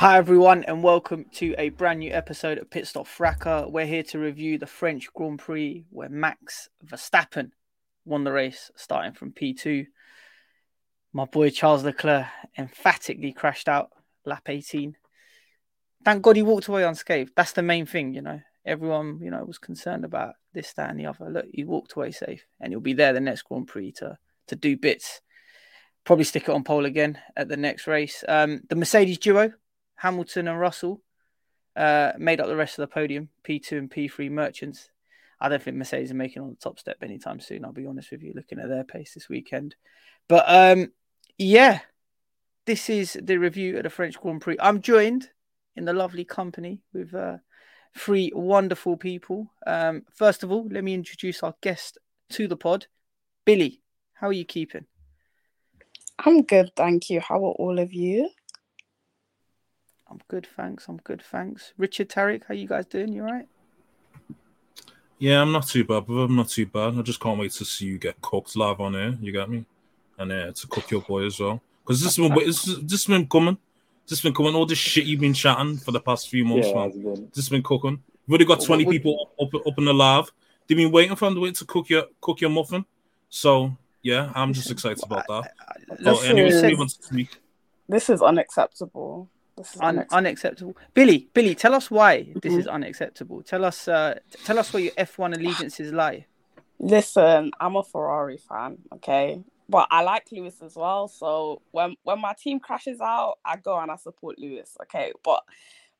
Hi everyone, and welcome to a brand new episode of Pit Stop Fracas. We're here to review the French Grand Prix, where Max Verstappen won the race, starting from P2. My boy Charles Leclerc emphatically crashed out lap 18. Thank God he walked away unscathed. That's the main thing, you know. Everyone, you know, was concerned about this, that, and the other. Look, he walked away safe, and he'll be there the next Grand Prix to to do bits. Probably stick it on pole again at the next race. Um, the Mercedes duo, Hamilton and Russell uh, made up the rest of the podium, P2 and P3 merchants. I don't think Mercedes are making on the top step anytime soon. I'll be honest with you, looking at their pace this weekend. But um, yeah, this is the review of the French Grand Prix. I'm joined in the lovely company with uh, three wonderful people. Um, first of all, let me introduce our guest to the pod, Billy. How are you keeping? I'm good, thank you. How are all of you? I'm good, thanks. I'm good, thanks. Richard Tarik, how you guys doing? You all right? Yeah, I'm not too bad, but I'm not too bad. I just can't wait to see you get cooked live on air. You got me, and uh, to cook your boy as well. Because this has been this, this has been coming. This has been coming. All this shit you've been chatting for the past few months, Yeah, man. it's been- This has been cooking. We've already got 20 what- people up up in the live. They've been waiting for them to cook your cook your muffin. So yeah, I'm just excited about that. Let's Oh, anyway, see. who to speak? This is unacceptable. This Un- unacceptable. unacceptable. Billy, Billy, tell us why this Mhm. is unacceptable. Tell us, uh, tell us where your F1 allegiances lie. Listen, I'm a Ferrari fan, okay? But I like Lewis as well. So when when my team crashes out, I go and I support Lewis, okay? But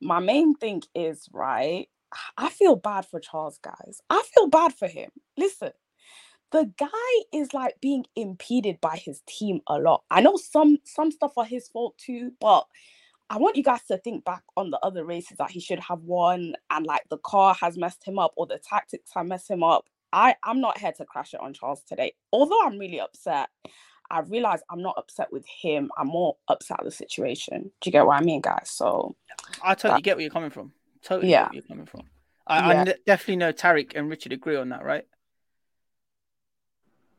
my main thing is right. I feel bad for Charles, guys. I feel bad for him. Listen, the guy is like being impeded by his team a lot. I know some some stuff are his fault too, but I want you guys to think back on the other races that he should have won, and like the car has messed him up or the tactics have messed him up. I I'm not here to crash it on Charles today. Although I'm really upset, I realize I'm not upset with him. I'm more upset at the situation. Do you get what I mean, guys? So I totally That- get where you're coming from. Totally Yeah. get where you're coming from. I, I Yeah. n- definitely know Tarik and Richard agree on that, right?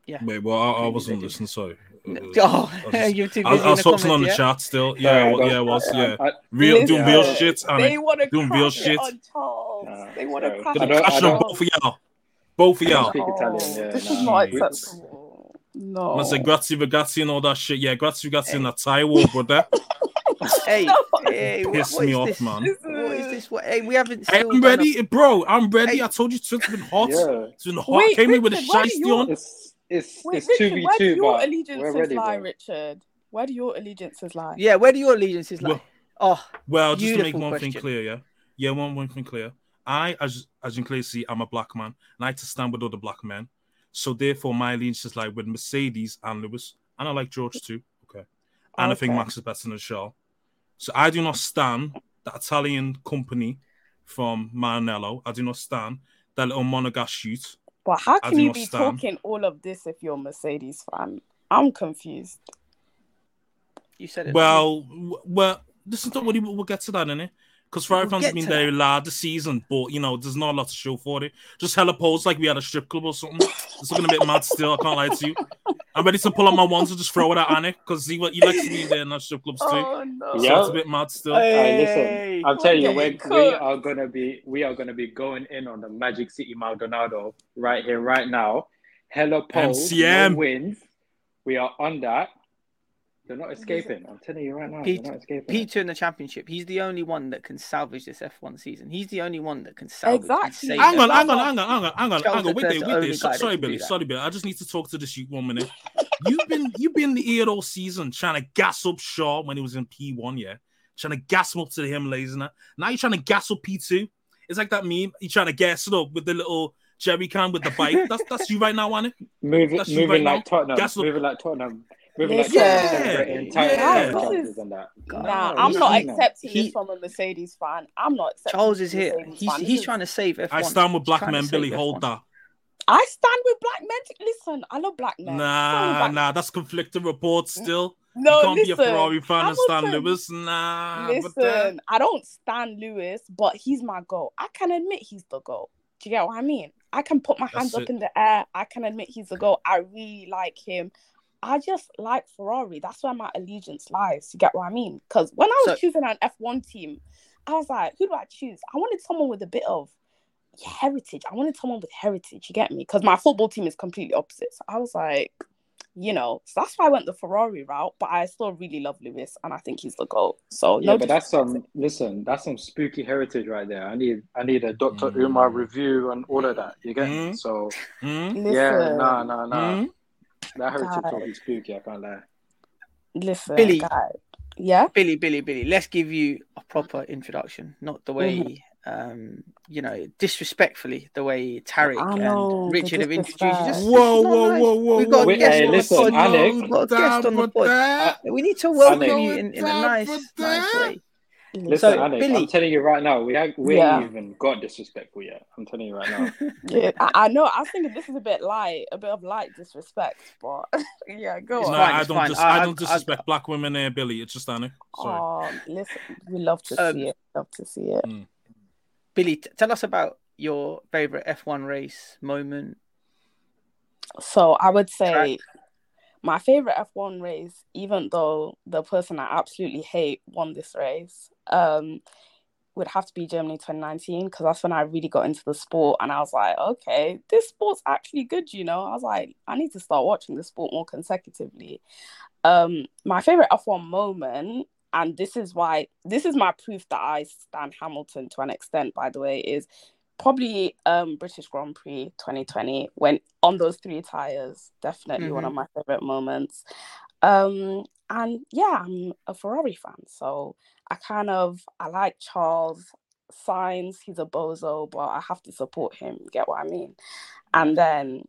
Yeah. Wait, well, I, I wasn't listening. Sorry. Oh, I was- you're too I, busy I in was the focusing on the yeah? chat still. Yeah, I well, yeah, it was I- yeah. I- Real, doing real uh, shit and they want to doing real it shit. on Charles. Nah, uh, they want to sorry. crash I it don't- I Crashing on don't- both of y'all. Both of I don't y'all. speak Italian, yeah, this nah. is not We- acceptable. No. Man say grazie ragazzi and all that shit. Yeah, grazie ragazzi in that Thai war, brother. Hey, No. hey, what, Piss what me is off, this? man. What is this? What, hey, we haven't. Hey, still I'm done a- ready, bro. I'm ready. Hey. I told you it's been hot. Yeah. It's been hot. Wait, Came in with a Richard, where do shiesty on. It's it's Wait, it's two Richard, v where do two, your but we're allegiances ready, lie, bro. Richard? Where do your allegiances lie? Yeah, where do your allegiances lie? Well- oh, Well, just to make Beautiful one thing clear, yeah, yeah, one one thing clear. I, as as you can clearly see, I'm a black man, and I had to stand with other black men. So therefore, my allegiance is like with Mercedes and Lewis, and I like George too. Okay, and I think Max is better than Charles. So I do not stand the Italian company from Maranello. I do not stand that little Monegasque shoot. But how can you be stand. talking all of this if you're a Mercedes fan? I'm confused. You said it. Well, w- well, this is not what we'll get to that in it. Because Ferrari We'll fans have been to there that. lad this season, but you know, there's not a lot to show for it. Just hella pose like we had a strip club or something. It's looking a bit mad still, I can't lie to you. I'm ready to pull out my ones and just throw it at Anik because he, he likes to be there in that strip clubs too. Oh no. So Yeah. it's a bit mad still. Hey, Hey. listen, I'm telling you, we're, we are gonna be we are gonna be going in on the Magic City Maldonado right here, right now. Hella poles, MCM. no wins. We are on that. They're not escaping. I'm telling you right now, Pete- they're not escaping. P2 in the championship. He's the only one that can salvage this F1 season. He's the only one that can salvage. and Exactly. Hang on, F1. hang on, hang on, hang on, hang on, hang on. Wait there, the wait only there. So- sorry, Billy. Sorry, Billy. I just need to talk to this you one minute. You've been you've been the ear all season trying to gas up Shaw when he was in P1, yeah. Trying to gas him up to the Himalayas and. Now you're trying to gas up P2. It's like that meme. You're trying to gas it up with the little jerry can with the bike. That's that's you right now, Annie. Moving, That's you moving right like now. Tottenham, Gas up. moving like Tottenham, moving like Listen. Tottenham, Yeah, celebrating yeah. title Guys, this challenges is- that. Nah, No, I'm not he- accepting he- this from a Mercedes fan. I'm not accepting Charles this is from here. Mercedes He's fan. he's is- trying to save F1. I stand with black men, Billy. Hold that. I stand with black men. Listen, I love black men. I stand with Nah, black- nah, that's conflicting reports still. No, you can't listen. be a Ferrari fan and stand Hamilton- Lewis. Nah, but uh, Listen, I don't stand Lewis, but he's my goal. I can admit he's the goal. Do you get what I mean? I can put my hands That's up it. in the air. I can admit he's the goal. I really like him. I just like Ferrari. That's where my allegiance lies. You get what I mean? Because when I was So- choosing an F1 team, I was like, who do I choose? I wanted someone with a bit of heritage. I wanted someone with heritage. You get me? Because my football team is completely opposite. So I was like, you know, so that's why I went the Ferrari route. But I still really love Lewis, and I think he's the goal. So Yeah, no but that's disrespect. some listen, that's some spooky heritage right there. I need I need a Dr. Mm. Umar review and all of that. You get me? Mm. So hmm? Listen, yeah, nah, nah, nah. Hmm? That heritage Guys. will be spooky, I can't lie. listen, Billy. guy. Yeah. Billy, Billy, Billy. Let's give you a proper introduction, not the way, um, you know, disrespectfully the way Tarik know, and Richard have introduced you. Just, Whoa, whoa, nice. whoa, whoa, We've got a guest hey, on the listen, pod. Alex. We've got a guest on the pod. We need to welcome you in, in a nice, nice way. Listen, So, Anik, Billy- I'm telling you right now, we have, we Yeah. ain't even got disrespectful yet. I'm telling you right now. Yeah, I, I know. I was thinking this is a bit light, a bit of light disrespect, but yeah, go It's on. No, fine, I don't. fine. Dis- I- I, I- don't disrespect black women, there, Billy. It's just Annie. Sorry. Oh, listen, we love to Um, see it. Love to see it. Billy, t- tell us about your favorite F1 race moment. So I would say Track. My favorite F1 race, even though the person I absolutely hate won this race, um, would have to be Germany 2019 because that's when I really got into the sport and I was like, okay, this sport's actually good, you know. I was like, I need to start watching the sport more consecutively. Um, my favorite F1 moment, and this is why this is my proof that I stand Hamilton to an extent, by the way, is probably um British Grand Prix 2020 when on those three tires, definitely one of my favorite moments. Um and yeah, I'm a Ferrari fan, so I kind of I like Charles Sainz, he's a bozo, but I have to support him, get what I mean? And then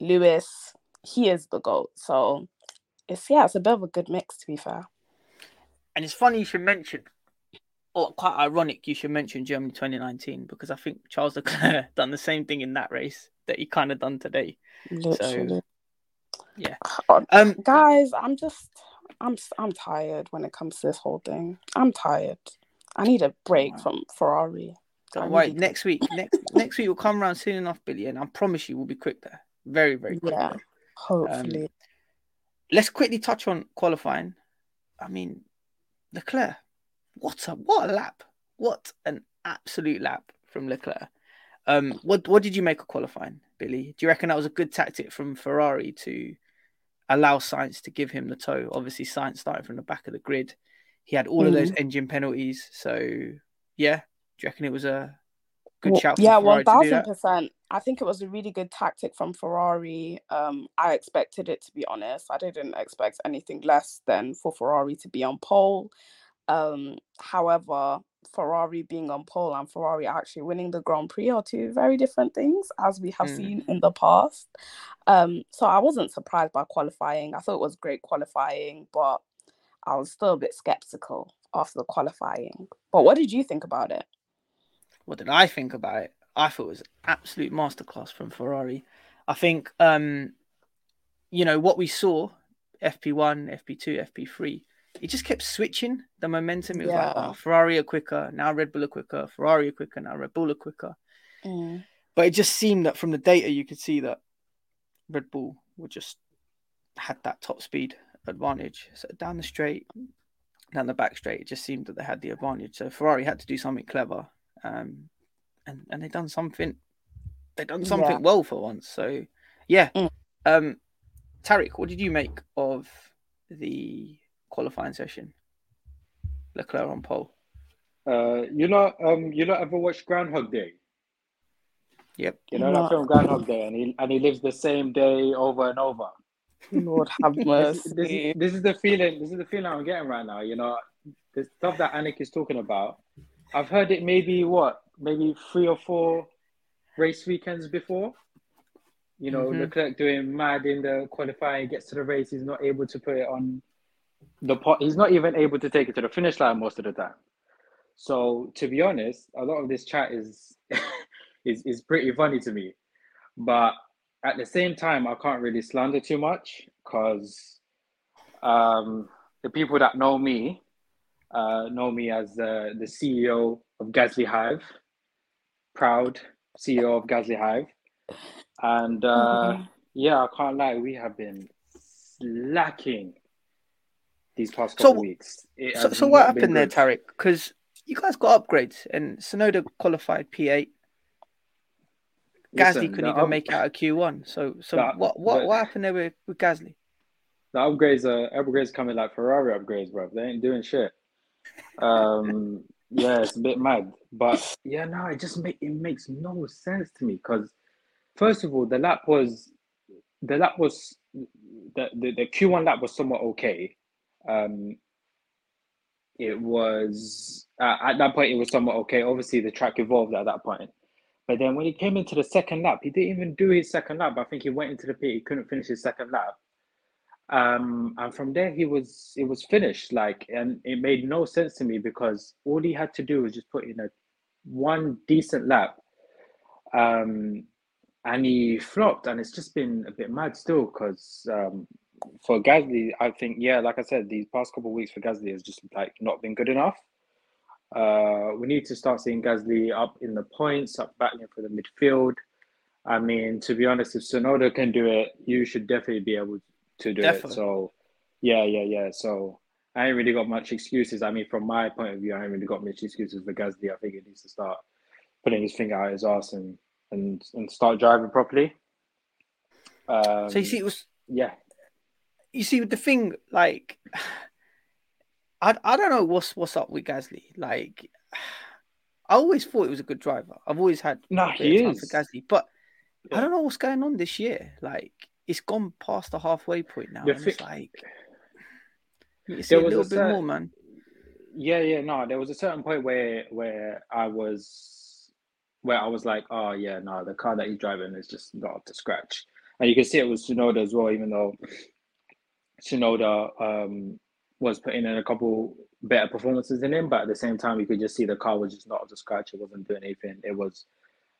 Lewis, he is the GOAT. So it's yeah, it's a bit of a good mix to be fair. And it's funny you should mention, quite ironic you should mention Germany 2019 because I think Charles Leclerc done the same thing in that race that he kind of done today. Literally. yeah. Um, guys, I'm just, I'm, s- I'm tired when it comes to this whole thing. I'm tired. I need a break from Ferrari. I Don't worry. really do. Next week, next next week will come around soon enough, Billy, and I promise you we'll be quick there. Very, very quick. Yeah, there. hopefully. Um, let's quickly touch on qualifying. I mean, Leclerc, what a what a lap! What an absolute lap from Leclerc. Um, what what did you make of qualifying, Billy? Do you reckon that was a good tactic from Ferrari to allow Sainz to give him the toe? Obviously, Sainz started from the back of the grid. He had all of those Mhm. engine penalties. So, yeah, do you reckon it was a good Well, shout? Yeah, one thousand percent. I think it was a really good tactic from Ferrari. Um, I expected it to be honest. I didn't expect anything less than for Ferrari to be on pole. Um, however, Ferrari being on pole and Ferrari actually winning the Grand Prix are two very different things, as we have Mm. seen in the past. Um, so I wasn't surprised by qualifying. I thought it was great qualifying, but I was still a bit skeptical after the qualifying. But what did you think about it? What did I think about it? I thought it was absolute masterclass from Ferrari. I think, um, you know, what we saw, FP1, FP2, FP3, it just kept switching the momentum. It was like, oh, Ferrari are quicker, now Red Bull are quicker, Ferrari are quicker, now Red Bull are quicker. Mm. But it just seemed that from the data, you could see that Red Bull were just had that top speed advantage. So down the straight, down the back straight, it just seemed that they had the advantage. So Ferrari had to do something clever, um, and and they done something. They done something Yeah. well for once. So yeah, Mm. um, Tarik, what did you make of the qualifying session? Leclerc on pole. Uh, you know, um, you not ever watched Groundhog Day? Yep. You know No. that film Groundhog Day, and he and he lives the same day over and over. Lord have This, mercy. this, is, this is the feeling. This is the feeling I'm getting right now. You know, the stuff that Anik is talking about. I've heard it maybe what, maybe three or four race weekends before. You know, Mhm. Leclerc doing mad in the qualifying, gets to the race, he's not able to put it on the pot. He's not even able to take it to the finish line most of the time. So to be honest, a lot of this chat is is is pretty funny to me. But at the same time, I can't really slander too much because um, the people that know me uh, know me as uh, the CEO of Gasly Hive, proud CEO of Gasly Hive, and uh, Mhm. yeah, I can't lie, we have been slacking these past So- couple weeks. So, so what happened there. Tarik? Because you guys got upgrades and Tsunoda qualified P8. Gasly Listen, couldn't even up- make out a Q1. So, so the- what, what, what happened there with, with Gasly? The upgrades are upgrades coming like Ferrari upgrades, bro. They ain't doing shit. Um, yeah, it's a bit mad, but yeah, no, it just make it makes no sense to me because first of all, the lap was the lap was the the, the Q one lap was somewhat okay. Um, it was uh, at that point it was somewhat okay. Obviously, the track evolved at that point. But then when he came into the second lap, he didn't even do his second lap. I think he went into the pit, he couldn't finish his second lap um and from there he was it was finished like and it made no sense to me because all he had to do was just put in a one decent lap um and he flopped and it's just been a bit mad still because um for Gasly I think yeah like I said these past couple of weeks for Gasly has just like not been good enough uh we need to start seeing Gasly up in the points up battling for the midfield I mean to be honest if Tsunoda can do it you should definitely be able to do Definitely. it. So yeah, yeah, yeah. So I ain't really got much excuses. I mean, from my point of view, I ain't really got much excuses for Gasly. I think he needs to start putting his finger out his ass and and and start driving properly. Um, So you see, it was yeah, you see the thing like I I don't know what's what's up with Gasly. Like I always thought he was a good driver. I've always had No, he time is. for Gasly, but I don't know what's going on this year. Like it's gone past the halfway point now, The and it's like you see a was a bit more, man. yeah, yeah. No, there was a certain point where where I was where I was like, oh yeah, no, the car that he's driving is just not up to scratch. And you can see it was Tsunoda as well, even though Tsunoda um, was putting in a couple better performances in him, but at the same time, you could just see the car was just not up to scratch. It wasn't doing anything. It was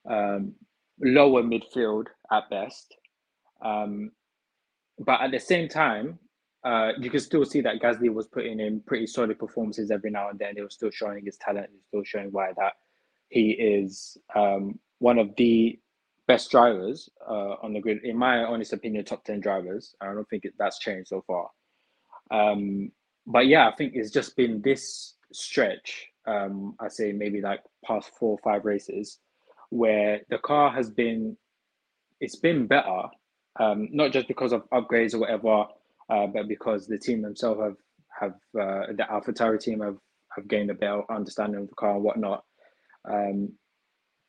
um, lower midfield at best. Um, but at the same time, uh, you could still see that Gasly was putting in pretty solid performances every now and then. He was still showing his talent. He was still showing why that he is um, one of the best drivers uh, on the grid. In my honest opinion, top ten drivers. I don't think it, that's changed so far. Um, but yeah, I think it's just been this stretch. Um, I say maybe like past four or five races, where the car has been, it's been better. Um, not just because of upgrades or whatever, uh, but because the team themselves have have uh, the AlphaTauri team have have gained a better understanding of the car and whatnot. Um,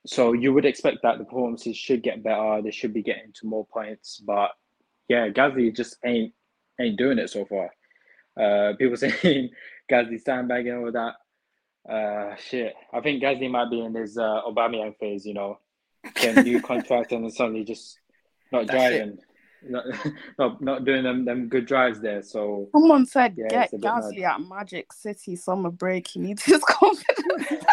so you would expect that the performances should get better. They should be getting to more points, but yeah, Gasly just ain't ain't doing it so far. Uh, people saying Gasly sandbagging all that. Uh, shit. I think Gasly might be in his uh, Aubameyang phase. You know, getting new contract and then suddenly just not That's driving, not, not not doing them them good drives there. So Someone said Yeah, get it's a bit mad. Gasly at Magic City summer break. He needs his confidence.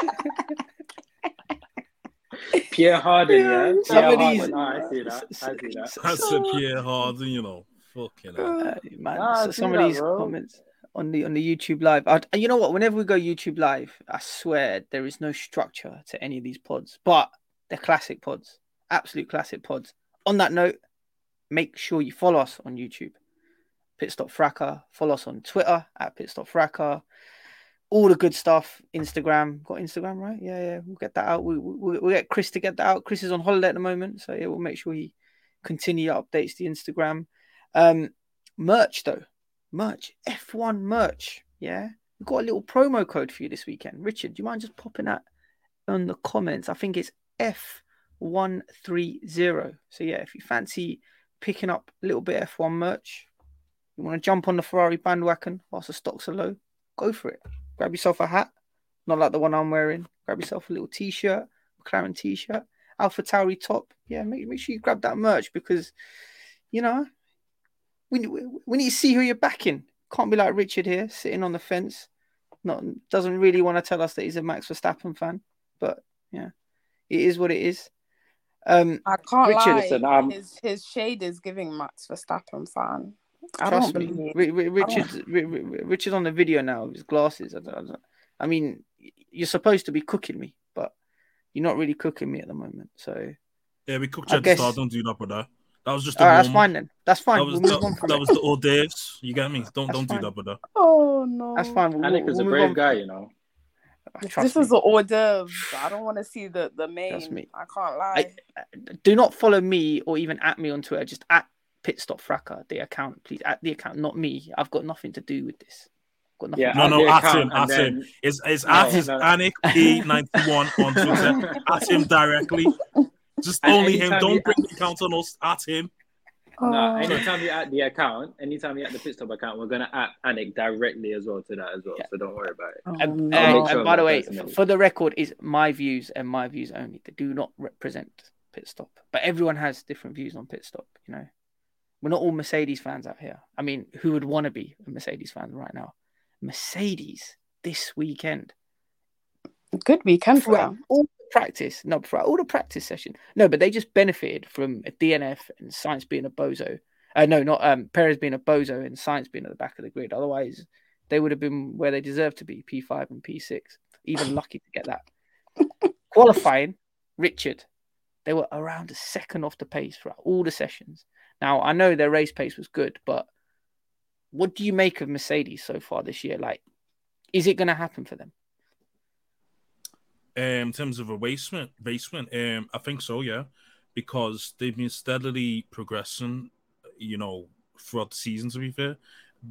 Pierre Harden, yeah, Some Pierre of these- Harden. Ah, I see that. I see that. That's a Pierre Harden, you know. Fucking. Uh, man, Nah, so see some of that, these bro. comments on the on the YouTube live. I, you know what? Whenever we go YouTube live, I swear there is no structure to any of these pods, but they're classic pods, absolute classic pods. On that note, make sure you follow us on YouTube, Pitstop Fracas. Follow us on Twitter at Pitstop Fracas. All the good stuff. Instagram, got Instagram right? Yeah, yeah. We'll get that out. We, we, we'll get Chris to get that out. Chris is on holiday at the moment, so yeah, we'll make sure he continue updates the Instagram. Um, merch though, merch F1 merch. Yeah, we've got a little promo code for you this weekend. Richard, do you mind just popping that on the comments? I think it's F130. So yeah, if you fancy picking up a little bit of F1 merch, you want to jump on the Ferrari bandwagon whilst the stocks are low, go for it. Grab yourself a hat, not like the one I'm wearing. Grab yourself a little t-shirt, McLaren t-shirt, Alpha Tauri top. Yeah, make, make sure you grab that merch because, you know, we, we, we need to see who you're backing. Can't be like Richard here, sitting on the fence. Not doesn't really want to tell us that he's a Max Verstappen fan, but yeah, it is what it is. Um, I can't Richard, lie. listen, um, his his shade is giving Max Verstappen fan. I Trust don't me, believe. Ri- Ri- I don't- Richard's, Ri- Ri- Richard's on the video now with his glasses. I, don't- I don't- I mean, you're supposed to be cooking me, but you're not really cooking me at the moment. So, Yeah, we cooked I you at the start. Don't do that, brother. That was just all a right, that's warm-up. fine then. That's fine. That was we'll move the, on from that it. was the hors d'oeuvres. You get me? Don't That's don't fine. do that, brother. Oh no. That's fine. We'll, Alec is we'll a brave on. guy, you know. Trust this is the hors d'oeuvres. I don't want to see the the main. Trust me. I can't lie. Uh, do not follow me or even at me on Twitter. Just at Pitstop Fracas, the account, please. At the account, not me. I've got nothing to do with this. Got nothing. Yeah, No, no, at him, and at him. then- It's, it's No, at his no. Anik A91 on Twitter. at him directly. Just And only him. Don't you- bring the account on us. At him. Oh. No, anytime you're at the account, anytime you're at the pit stop account, we're gonna at Anik directly as well to that as well. So don't worry about it. Oh, And, no. uh, and sure by the way, personally. for the record, is my views and my views only. They do not represent pit stop. But everyone has different views on pit stop. You know, we're not all Mercedes fans out here. I mean, who would want to be a Mercedes fan right now? Mercedes this weekend. Good weekend for them. all the practice, no, throughout all the practice session. No, but they just benefited from a DNF and Sainz being a bozo. Uh, no, not um, Perez being a bozo and Sainz being at the back of the grid. Otherwise, they would have been where they deserve to be, P5 and P6. Even lucky to get that. Qualifying, Richard, they were around a second off the pace throughout all the sessions. Now, I know their race pace was good, but what do you make of Mercedes so far this year? Like, is it going to happen for them? Um, in terms of a basement, basement, um, I think so, yeah, because they've been steadily progressing, you know, throughout the season. To be fair, a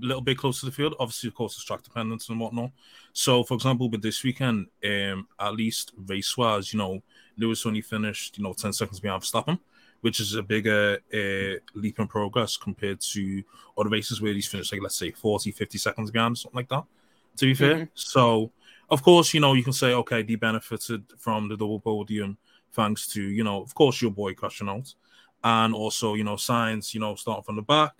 little bit closer to the field. Obviously, of course, it's track dependence and whatnot. So, for example, with this weekend, um, at least race wise, you know, Lewis only finished, you know, ten seconds behind Verstappen, which is a bigger uh, leap in progress compared to other races where he's finished, like let's say 40, 50 seconds behind, something like that. To be fair, Mhm. so of course, you know, you can say, okay, he benefited from the double podium thanks to, you know, of course, your boy crashing out. And also, you know, Sainz, you know, starting from the back.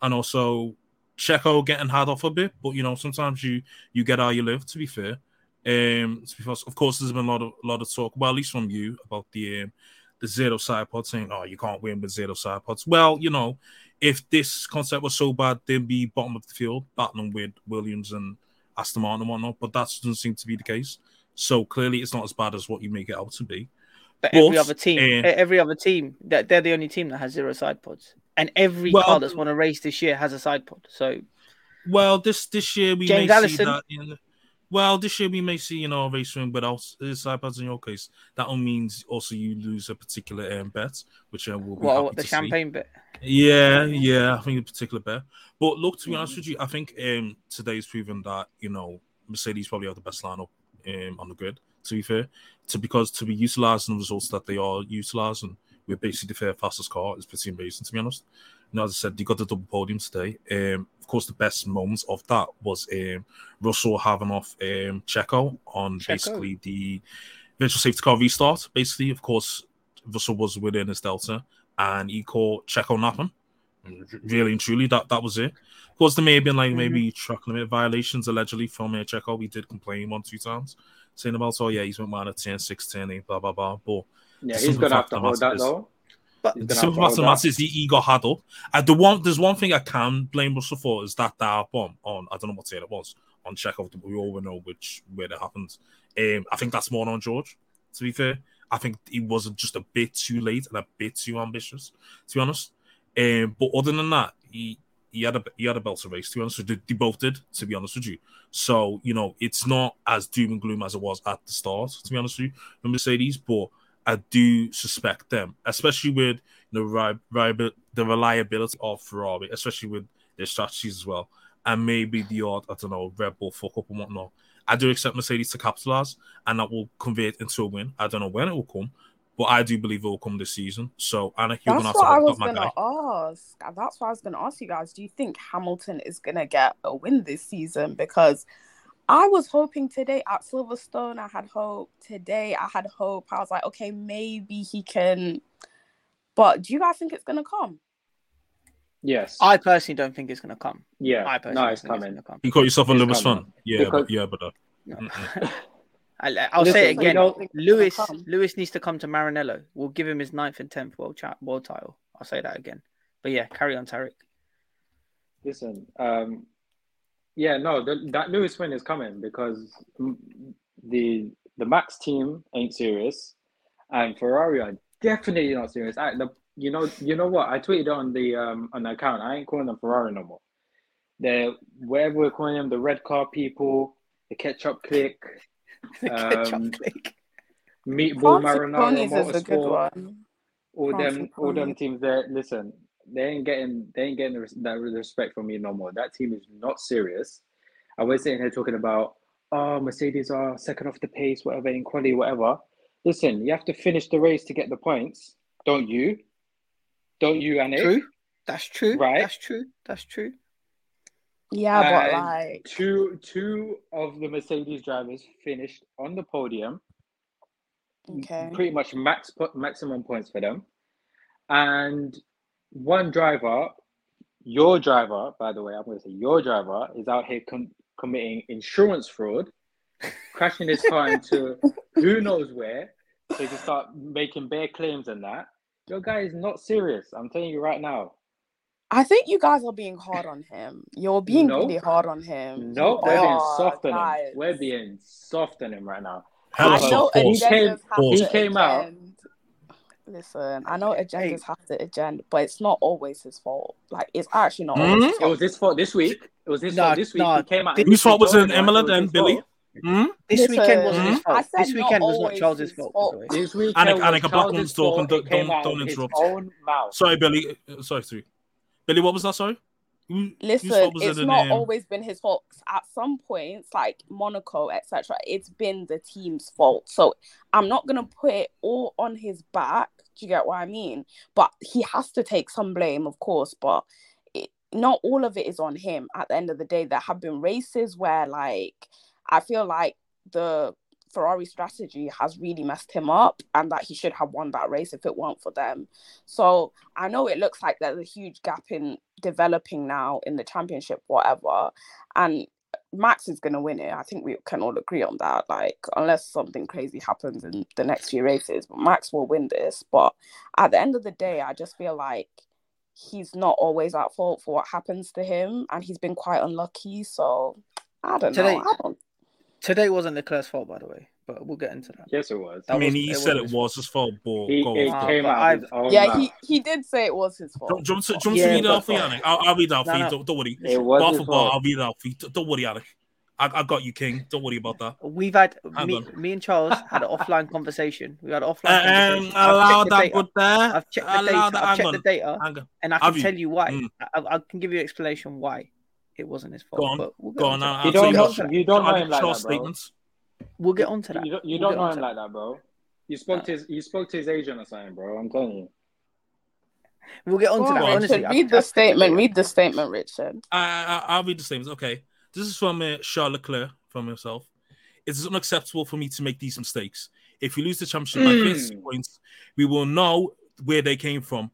And also Checo getting hard off a bit. But, you know, sometimes you you get how you live, to be fair. Um, because, of course, there's been a lot of a lot of talk, well, at least from you, about the um, the zero side pod saying, oh, you can't win with zero side pods. Well, you know, if this concept was so bad, they'd be bottom of the field battling with Williams and Aston Martin and whatnot, but that doesn't seem to be the case. So clearly, it's not as bad as what you make it out to be. But every other team, uh, every other team, that they're the only team that has zero side pods, and every Well, car that's won a race this year has a side pod. So Well, this this year we James may Allison. see that. In, well, this year we may see you know a race win without uh, side pods in your case. That all means also you lose a particular um, bet, which uh, will be well, happy the to see. champagne bit. Yeah, yeah, I think a particular bet. But look, to be honest with you, I think um today's proven that you know Mercedes probably have the best lineup um on the grid. To be fair, to because to be utilizing the results that they are utilizing, we're basically the fair fastest car is pretty amazing. To be honest, know, as I said, they got the double podium today. Um, of course, the best moments of that was um, Russell having off um, Checo on Checo. basically the virtual safety car restart. Basically, of course, Russell was within his delta, and he caught Checo napping. Really and truly, that that was it. Of course, there may have been like maybe track limit violations allegedly from uh, Checo. We did complain one two times, saying about oh yeah, he's went mad at 10, 6, 10, 8, blah blah blah. But Yeah, he's gonna have to hold that though. Simple to fact the hold matter is he, he got had up. And the one there's one thing I can blame Russell for is that dive bomb on I don't know what day it was on Checo. We all know which where that happened. Um, I think that's more on George. To be fair, I think he wasn't just a bit too late and a bit too ambitious. To be honest, um, but other than that, he he had a he had a belt to race. To be honest, with you. they both did. To be honest with you, so you know it's not as doom and gloom as it was at the start. To be honest with you, with Mercedes, but I do suspect them, especially with the ri- ri- the reliability of Ferrari, especially with their strategies as well, and maybe the odd I don't know Red Bull fuck up and whatnot. I do expect Mercedes to capitalize, and that will convert into a win. I don't know when it will come, but I do believe it will come this season. So, Anna, you're That's gonna have to what I was my gonna guy. ask. That's what I was gonna ask you guys. Do you think Hamilton is gonna get a win this season? Because I was hoping today at Silverstone, I had hope. Today, I had hope. I was like, okay, maybe he can. But do you guys think it's gonna come? Yes. I personally don't think it's going to come. yeah. I personally no, it's coming. It's gonna You caught yourself on It's Lewis coming. fan, yeah, Because- but yeah, but uh, come. I, I'll Listen, say it again. know- think it's gonna Lewis? Lewis needs to come to Maranello. We'll give him his ninth and tenth world cha- world title. I'll say that again. But yeah, carry on, Tarik. Listen, um, yeah, no, the, that Lewis win is coming because the the Max team ain't serious, and Ferrari are definitely not serious. I, the, you know, you know what? I tweeted on the um on the account. I ain't calling them Ferrari no more. They're wherever we're calling them, the red car people, the ketchup click, The ketchup Um, click. meatball marinara is a good motorsport. one. all them Fancy all them teams there listen they ain't getting they ain't getting the res- that respect from me no more that team is not serious and we're sitting here talking about oh mercedes are second off the pace whatever in quality whatever listen you have to finish the race to get the points don't you don't you Anik? True. That's true. Right. That's true. That's true. Yeah, but like two two of the mercedes drivers finished on the podium okay. pretty much max maximum points for them. And one driver, your driver, by the way, I'm going to say your driver is out here com- committing insurance fraud, crashing his car into who knows where, so he can start making bare claims and that. Your guy is not serious. I'm telling you right now. I think you guys are being hard on him. You're being No. really hard on him. No, You we're being are, soft on guys. him. We're being soft on him right now. Hell I of know. He came- agendas have pause. he came out- agend. Listen, I know agendas have to agenda, but it's not always his fault. Like it's actually not Hmm? always his It was his fault this week. It was his No, fault this week. no. He came out. Whose fault was it in It Imola then, Billy? fault. Hmm? This Listen, weekend wasn't his fault. I said This weekend not was not always Charles' fault. fault. by the. This weekend Annika- was Annika, black Charles's woman's fault. talking, don't- came don't- don't interrupt. own mouth. Sorry, Billy. Uh, Sorry, sorry. Billy, what was that? Sorry. Listen, it's not always been his fault. At some points, like Monaco, etc., it's been the team's fault. So I'm not gonna put it all on his back. Do you get what I mean? But he has to take some blame, of course. But it, not all of it is on him. At the end of the day, there have been races where, like, I feel like the Ferrari strategy has really messed him up, and that he should have won that race if it weren't for them. So I know it looks like there's a huge gap in developing now in the championship, whatever. And Max is gonna win it. I think we can all agree on that. Like, unless something crazy happens in the next few races, but Max will win this. But at the end of the day, I just feel like he's not always at fault for what happens to him, and he's been quite unlucky. So I don't Today- know. I don't. Today wasn't Leclerc's fault, by the way, but we'll get into that. Yes, it was. That I mean, was- he it said wasn't it was his fault, but He, go it off came out of his own Yeah, mouth. he he did say it was his fault. Don't jump to, jump Yeah, to read it out for you, Yannick. I'll, I'll read it out for No, you. no. Don't, don't worry. It was Bar his for bar, fault. I'll read it out for you. Don't worry, Yannick. I, I got you, King. Don't worry about that. We've had Hang me, on. me and Charles had an offline conversation. We had an offline Um, conversation. I've allow checked the that data. good there. I've checked the Allow data. that. I've checked on. the data, and I can you? tell you why. Mm. I, I can give you an explanation why it wasn't his fault. Go on. But we'll get Go onto on. You don't know- that. you don't know him like that, bro. statements. We'll get onto that. You don't, you We'll don't know him like that, bro. You spoke to his, you spoke to his agent or something, bro. I'm telling you. We'll get on to that. on, Honestly, Richard, I- read I- the statement. Read the statement, Richard. I, I, I'll read the statements. Okay. This is from uh, Charles Leclerc from himself. It is unacceptable for me to make these mistakes. If we lose the championship by 30 Mm. points, we will know where they came from.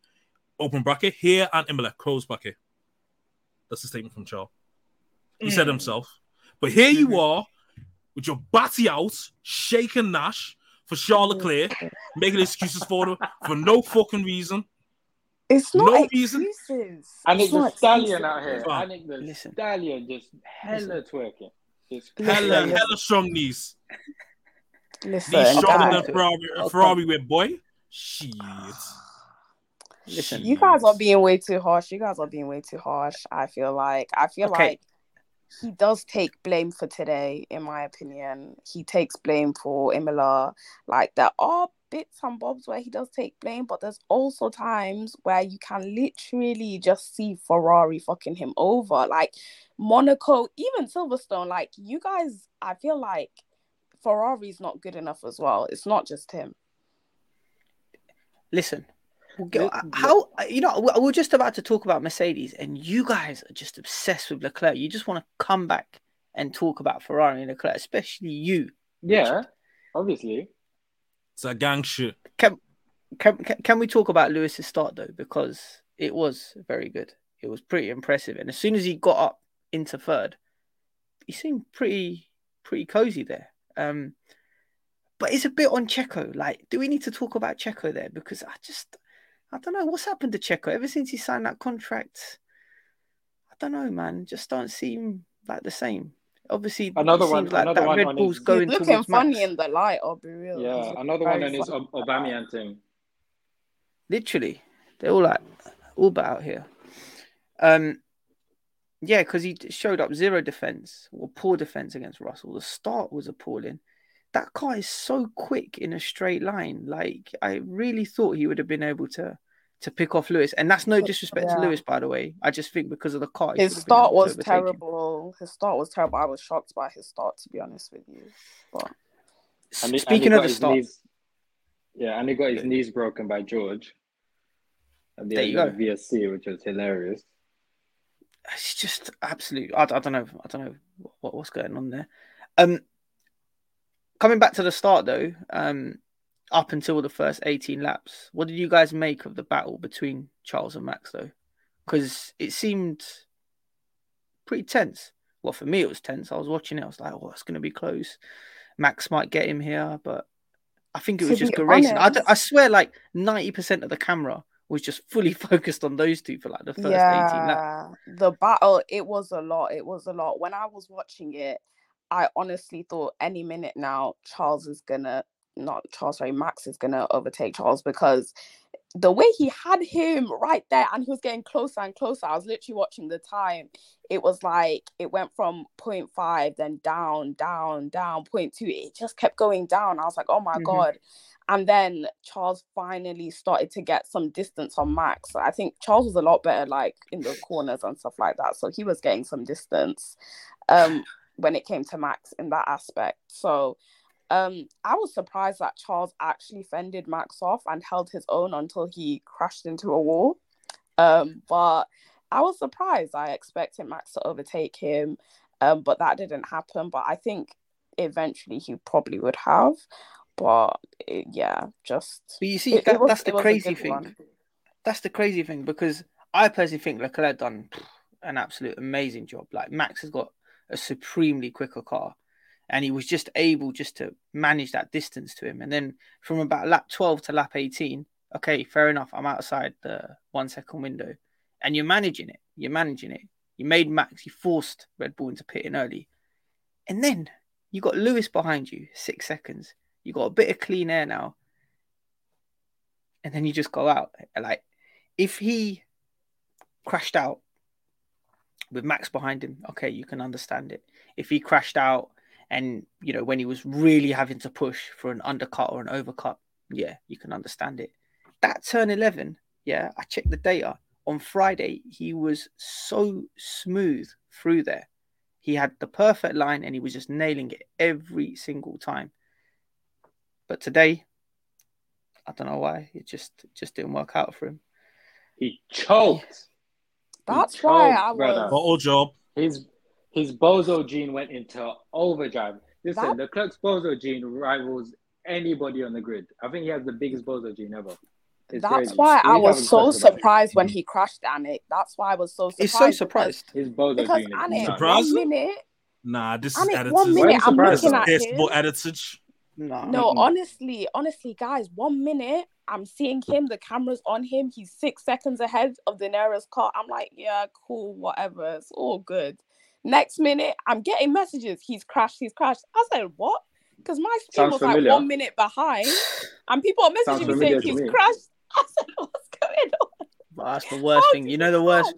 Open bracket here and Imola, close bracket. That's the statement from Char. He said Mm. himself. But here you are with your batty out, shaking Nash for Charles Leclerc, making excuses for them for no fucking reason. It's not No reason. excuses. I think It's the not stallion excuses. out here. I Fine. think the Listen. stallion just hella twerking. Just Hella, Listen, hella strong knees. Listen, These stronger guys, than Ferrari, Ferrari with boy. Shit. Listen, you guys are being way too harsh. You guys are being way too harsh. I feel like. I feel Okay. like he does take blame for today, in my opinion. He takes blame for Imola. Like there are bits and bobs where he does take blame, but there's also times where you can literally just see Ferrari fucking him over. Like Monaco, even Silverstone, like you guys, I feel like Ferrari's not good enough as well. It's not just him. listen. We'll get, how you know we- we're just about to talk about Mercedes, and you guys are just obsessed with Leclerc. You just want to come back and talk about Ferrari and Leclerc, especially you. yeah, obviously. It's a gang shit. Can can can- can we talk about Lewis's start though? Because it was very good. It was pretty impressive, and as soon as he got up into third, he seemed pretty pretty cozy there. Um, but it's a bit on Checo. Like, do we need to talk about Checo there? Because I just I don't know what's happened to Checo ever since he signed that contract. I don't know, man. Just don't seem like the same. Obviously, Another it one- like another that one Red on Bull's his- going He's looking funny Max. in the light, I'll be real. Yeah, looking another one very on his funny Ob- in the light. Aubameyang thing. Literally, they're all like all but out here. Um, yeah, because he showed up zero defense or poor defense against Russell. The start was appalling. That car is so quick in a straight line. Like I really thought he would have been able to to pick off Lewis, and that's no disrespect to Lewis, by the way. I just think because of the car, His should start was overtake him. terrible. His start was terrible. I was shocked by his start, to be honest with you. But S- And he- and Speaking of the his start, knees- yeah, and he got his knees broken by George at the There end you of the VSC, which was hilarious. it's just absolute. I, I don't know. I don't know what, what's going on there. Um, coming back to the start though, um, up until the first eighteen laps, what did you guys make of the battle between Charles and Max though? Because it seemed pretty tense. Well, for me, it was tense. I was watching it. I was like, "Oh, it's going to be close. Max might get him here," but I think it was just good racing. I, d- I swear, like ninety percent of the camera was just fully focused on those two for like the first eighteen laps. the battle, it was a lot. It was a lot. When I was watching it, I honestly thought any minute now, Charles is gonna, not Charles, sorry, Max is gonna overtake Charles because the way he had him right there and he was getting closer and closer. I was literally watching the time. It was like it went from 0.5, then down, down, down, 0.2. It just kept going down. I was like, oh my Mhm. God. And then Charles finally started to get some distance on Max. I think Charles was a lot better, like in the corners and stuff like that. So he was getting some distance um, when it came to Max in that aspect. So um, I was surprised that Charles actually fended Max off and held his own until he crashed into a wall. Um, but I was surprised. I expected Max to overtake him, um, but that didn't happen. But I think eventually he probably would have. But it, yeah, just But you see, it- it was- that's the crazy thing. one. That's the crazy thing because I personally think Leclerc done an absolute amazing job. Like Max has got a supremely quicker car, and he was just able just to manage that distance to him. And then from about lap twelve to lap eighteen, okay, fair enough. I'm outside the one second window, and you're managing it. You're managing it. You made Max. You forced Red Bull into pitting early, and then you got Lewis behind you, six seconds. You got a bit of clean air now, and then you just go out. Like if he crashed out with Max behind him, okay, you can understand it. If he crashed out and you know when he was really having to push for an undercut or an overcut, yeah, you can understand it. That turn eleven, yeah, I checked the data on Friday. He was so smooth through there. He had the perfect line and he was just nailing it every single time. But today, I don't know why it just just didn't work out for him. He choked. That's He why choked, I was. brother. Bottle job. His his bozo gene went into overdrive. Listen, That- Leclerc's bozo gene rivals anybody on the grid. I think he has the biggest bozo gene ever. It's That's crazy. why You I was so discussion it. surprised when he crashed Anik. That's why I was so surprised. He's so surprised. His bozo Because gene is Anik, nuts. Surprised? one minute, Nah, this is Anik, attitude. one minute I'm looking at This him. is attitude. No, No, honestly, honestly, guys, one minute I'm seeing him, the camera's on him, he's six seconds ahead of the nearest car. I'm like, yeah, cool, whatever, it's all good. Next minute, I'm getting messages, he's crashed, he's crashed. I said, what? Because my stream Sounds was familiar. like one minute behind, and people are Sounds messaging me saying he's me. crashed. I said, what's going on? But that's the worst How thing. You know the worst,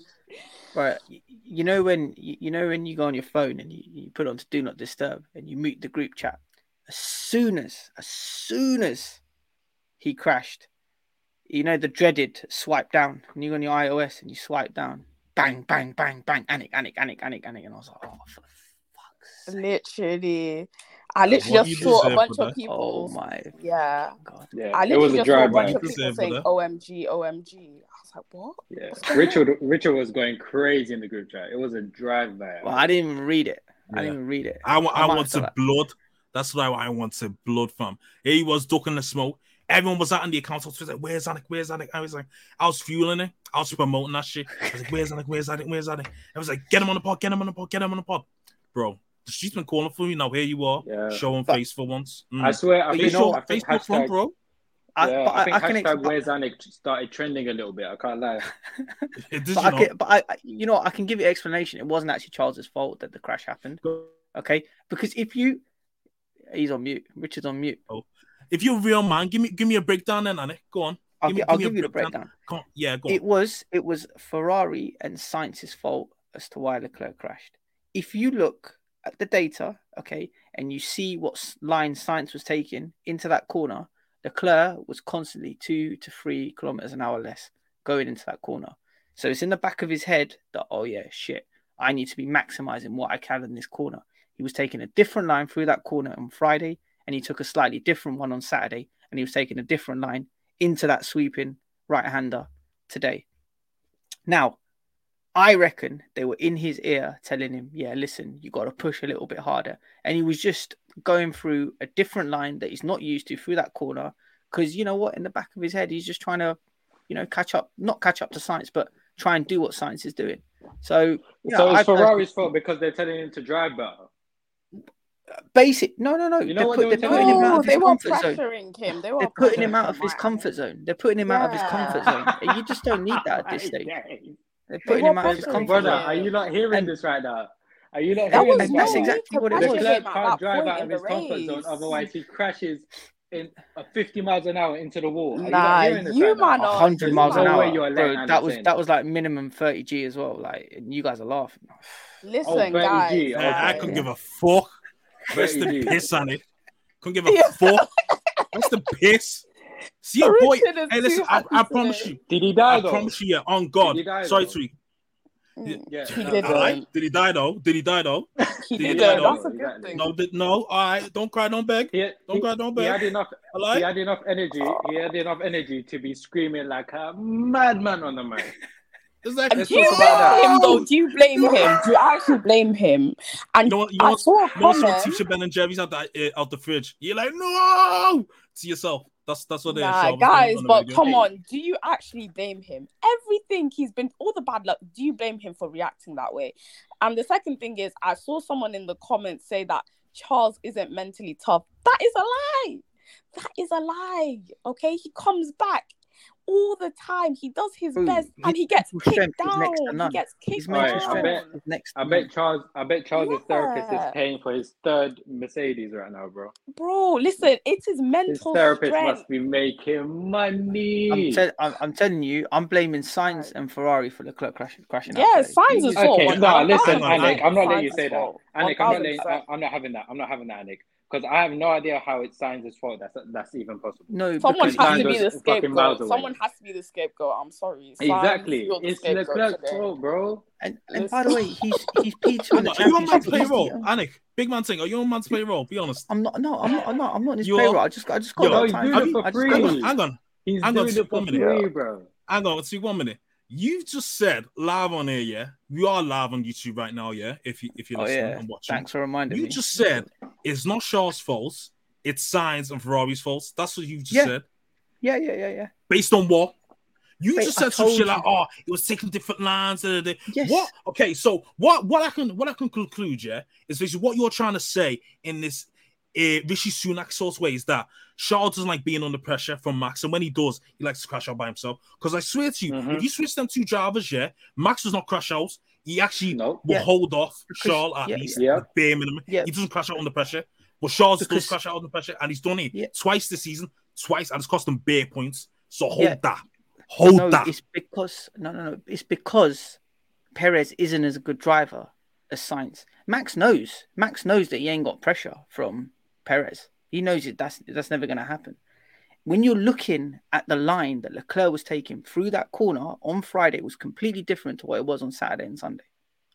crash? right? You know when you, you know when you go on your phone and you, you put on to do not disturb and you mute the group chat. As soon as, as soon as he crashed, you know the dreaded swipe down. And you go on your iOS and you swipe down, bang, bang, bang, bang, Anik, Anik, Anik, Anik, Anik, and I was like, oh, for fuck's sake. Literally. I literally just saw a bunch of people. Oh my Yeah. god. Yeah, I it was literally a just saw a drive bunch by. of people saying. OMG, OMG. I was like, what? Yeah, Richard Richard was going crazy in the group chat. It was a drive by. Well, I didn't even read it. I didn't read it. I, wa- I want to, to blood. That's why I want to blood from. He was ducking the smoke. Everyone was out in the account. I was like, "Where's Anik? Where's Anik?" I was like, I was fueling it. I was promoting that shit. I was like, "Where's Anik? Where's Anik? Where's Anik?" I was like, "Get him on the pod. Get him on the pod. Get him on the pod." Bro, the street's been calling for you. Now here you are, Yeah. showing But- face for once. Mm. I swear, I But think, you know, I think Facebook front, hashtag, bro. I, yeah, but I think I, I can hashtag ex- Where's Anik started trending a little bit. I can't lie. Did but you I know? can, but I, I- you know, I can give you explanation. It wasn't actually Charles's fault that the crash happened. Okay, because if you, he's on mute. Richard's on mute. Oh. If you're a real man, give me give me a breakdown then, Anik. Go on. I'll, Give me- I'll give give you the breakdown. breakdown. Come on. Yeah, go on. It was it was Ferrari and Sainz's fault as to why Leclerc crashed. If you look at the data, okay, and you see what line Sainz was taking into that corner, Leclerc was constantly two to three kilometers an hour less going into that corner. So it's in the back of his head that oh yeah, shit, I need to be maximizing what I can in this corner. He was taking a different line through that corner on Friday, and he took a slightly different one on Saturday, and he was taking a different line into that sweeping right hander today. Now, I reckon they were in his ear telling him, yeah, listen, you got to push a little bit harder. And he was just going through a different line that he's not used to through that corner. Because you know what? In the back of his head, he's just trying to, you know, catch up, not catch up to Sainz, but try and do what Sainz is doing. So, know, so I it's Ferrari's fault because they're telling him to drive better. Basic. No, no, no. You know they're put- they were they're putting him him? out of they his were comfort zone. him. They were They're putting him out of his comfort zone. They're putting him out of his comfort zone. You just don't need that at this stage. They're putting were him out of his pressuring comfort Brother, zone. are you not hearing And- this right now? Are you not That hearing was this that's right exactly what it pressure was. him Leclerc can't that drive out of his comfort zone, otherwise he crashes in uh, 50 miles an hour into the wall. Are you Nah, not you right now? man hundred miles an hour. way you're Bro, that was Anderson. that was like minimum thirty G as well. Like, and you guys are laughing. Listen, Oh, 30G, guys. okay. Nah, I couldn't give a fuck. What's the piss on it? Couldn't give a Yeah. fuck. What's the piss? See your boy. Hey, listen, I, I promise you. Did he die I though? promise you, yeah, on God. Did die, Sorry, though? Tweak. Mm, Yeah, He didn't. All right. Did he die though? Did he die though? He Did didn't. die, though? That's a good thing. No, did, no. All right. Don't cry, don't beg. He, Don't he, cry, don't beg. he beg. had enough. All He had enough energy. He had enough energy to be screaming like a madman on the mic. Exactly. Let's Do you blame that. him though? Do you blame him? Do you actually blame him? And You know what? You know I what? saw a You know what's. Teacher Ben and Jerry's out the uh, out the fridge. You're like, no, to yourself. That's that's what they're Nah, shouting guys, but come on. Do you actually blame him? Everything he's been, all the bad luck, do you blame him for reacting that way? And the second thing is, I saw someone in the comments say that Charles isn't mentally tough. That is a lie. That is a lie. Okay. He comes back all the time. He does his Bro, best and he gets kicked strength is next to down. He gets kicked mental Alright, I down. bet- next. I bet. Charles. I bet Charles' therapist is Yeah. paying for his third Mercedes right now, bro. Bro, listen, it is His mental therapist strength. must be making money. I'm, tell- I'm, I'm telling you, I'm blaming Sainz and Ferrari for Leclerc crashing. crashing Yeah, today. Sainz You is just- fault. Okay, no, listen. Anik, I'm not letting you say that. Anik, I'm not letting. I'm not having that. I'm not having that, Anik, because I have no idea how it's Sainz's fault. That's that's even possible. No, Someone because has to be the is fucking miles scapegoat. Someone has to be the scapegoat. I'm sorry. Sainz, Exactly, it's Leclerc's fault, bro. and, and by the way, he's he's P two in Hang the Are you on man's championship. He's payroll, the- Anik? Big man thing. Are you on man's payroll? Be honest. I'm not. No, I'm not. I'm not. I'm not in his You are- payroll. I just I just got Yo, a lot he's of time. doing it I for just free. got- Hang on, hang on. He's I'm doing gonna it for one minute. free, bro. hang on. See one minute. You've just said live on air, yeah. We are live on YouTube right now, yeah. If you if you're Oh, listening yeah. and watching, Thanks for reminding you me. You just said it's not Charles' fault. It's Sainz and Ferrari's fault. That's what you just Yeah. said. Yeah, yeah, yeah, yeah. Based on what? You Mate, just said some shit you. like, "Oh, it was taking different lines." da, da, da." Yes. What? Okay, so what? What I can what I can conclude, yeah, is basically what you're trying to say in this uh, Rishi Sunak sort of way is that Charles doesn't like being under pressure from Max, and when he does, he likes to crash out by himself. Because I swear to you, Mm-hmm. if you switch them two drivers, yeah, Max does not crash out. He actually Nope. will Yeah. hold off Charles at yeah, least, yeah. the bare minimum. Yeah. He doesn't crash out under pressure. But Charles Because- does crash out under pressure, and he's done it Yeah. twice this season, twice, and it's cost him bare points. So hold Yeah. that. Hold no, that. it's because no, no, no. It's because Perez isn't as a good driver as Sainz. Max knows. Max knows that he ain't got pressure from Perez. He knows it. That's that's never going to happen. When you're looking at the line that Leclerc was taking through that corner on Friday, it was completely different to what it was on Saturday and Sunday.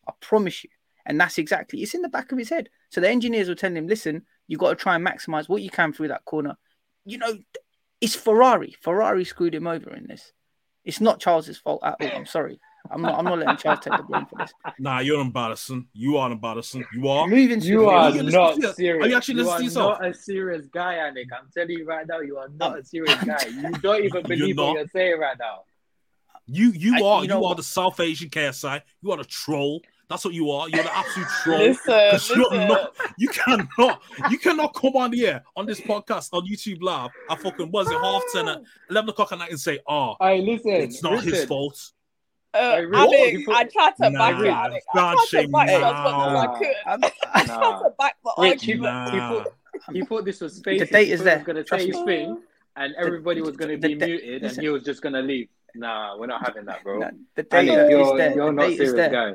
I promise you. And that's exactly it's in the back of his head. So the engineers were telling him, listen, you've got to try and maximize what you can through that corner. You know, it's Ferrari. Ferrari screwed him over in this. It's not Charles's fault at all. I'm sorry. I'm not. I'm not letting Charles take the blame for this. Nah, you're embarrassing. You are embarrassing. You are. Moving You swiftly. are you not to it? serious. Are you actually you listening are to yourself? not a serious guy, Anik. I'm telling you right now, you are not a serious guy. You don't even believe not. what you're saying right now. You you I- are you you, are the South Asian KSI. You are the troll. That's what you are. You're the absolute troll. Listen, 'Cause you're listen. not- you cannot you cannot come on here on this podcast on YouTube Live at fucking was it half ten at eleven o'clock at night and say, ah, oh, Hey, listen. it's not his fault. Uh, Hey, Rick, Alex, you put- I tried to Nah, back it, nah, Alex. I tried to shame back it now. as much as I could. I'm- I tried to back the Rich, he, argument. he, Nah. thought, he thought this was space. The date is there. He was going to Trust say his me. thing, and everybody was going to the be da- muted, and he was just going to leave. Nah, we're not having that, bro. No, the date Anik, is you're, there. you're the not a date is there. guy.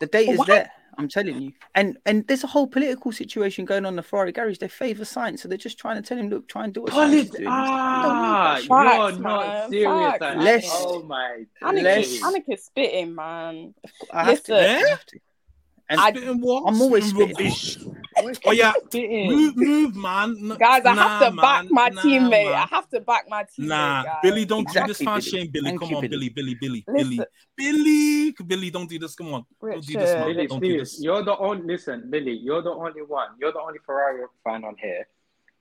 The date is What? there. I'm telling you. And and there's a whole political situation going on in the Ferrari garage. They favour Sainz, so they're just trying to tell him, look, try and do what Sainz is doing. ah, Facts, you're man. not serious. Facts, Less- Oh my. Anik, Less- is, spitting, man. I have to. Listen. I have to. And I- Spitting what? I'm always Spitting spitting. rubbish. Oh yeah, move, move, man. N- Guys, I nah, have to back my Nah, teammate. man. I have to back my teammate. Nah, guys. Billy, don't do this fan Billy. shame, Billy. Thank Come you, on, Billy. Billy, Billy, Billy, Billy, Billy, Billy. Don't do this. Come on, don't do this, man. Billy, Don't do this. you're the only listen, Billy. You're the only one. You're the only Ferrari fan on here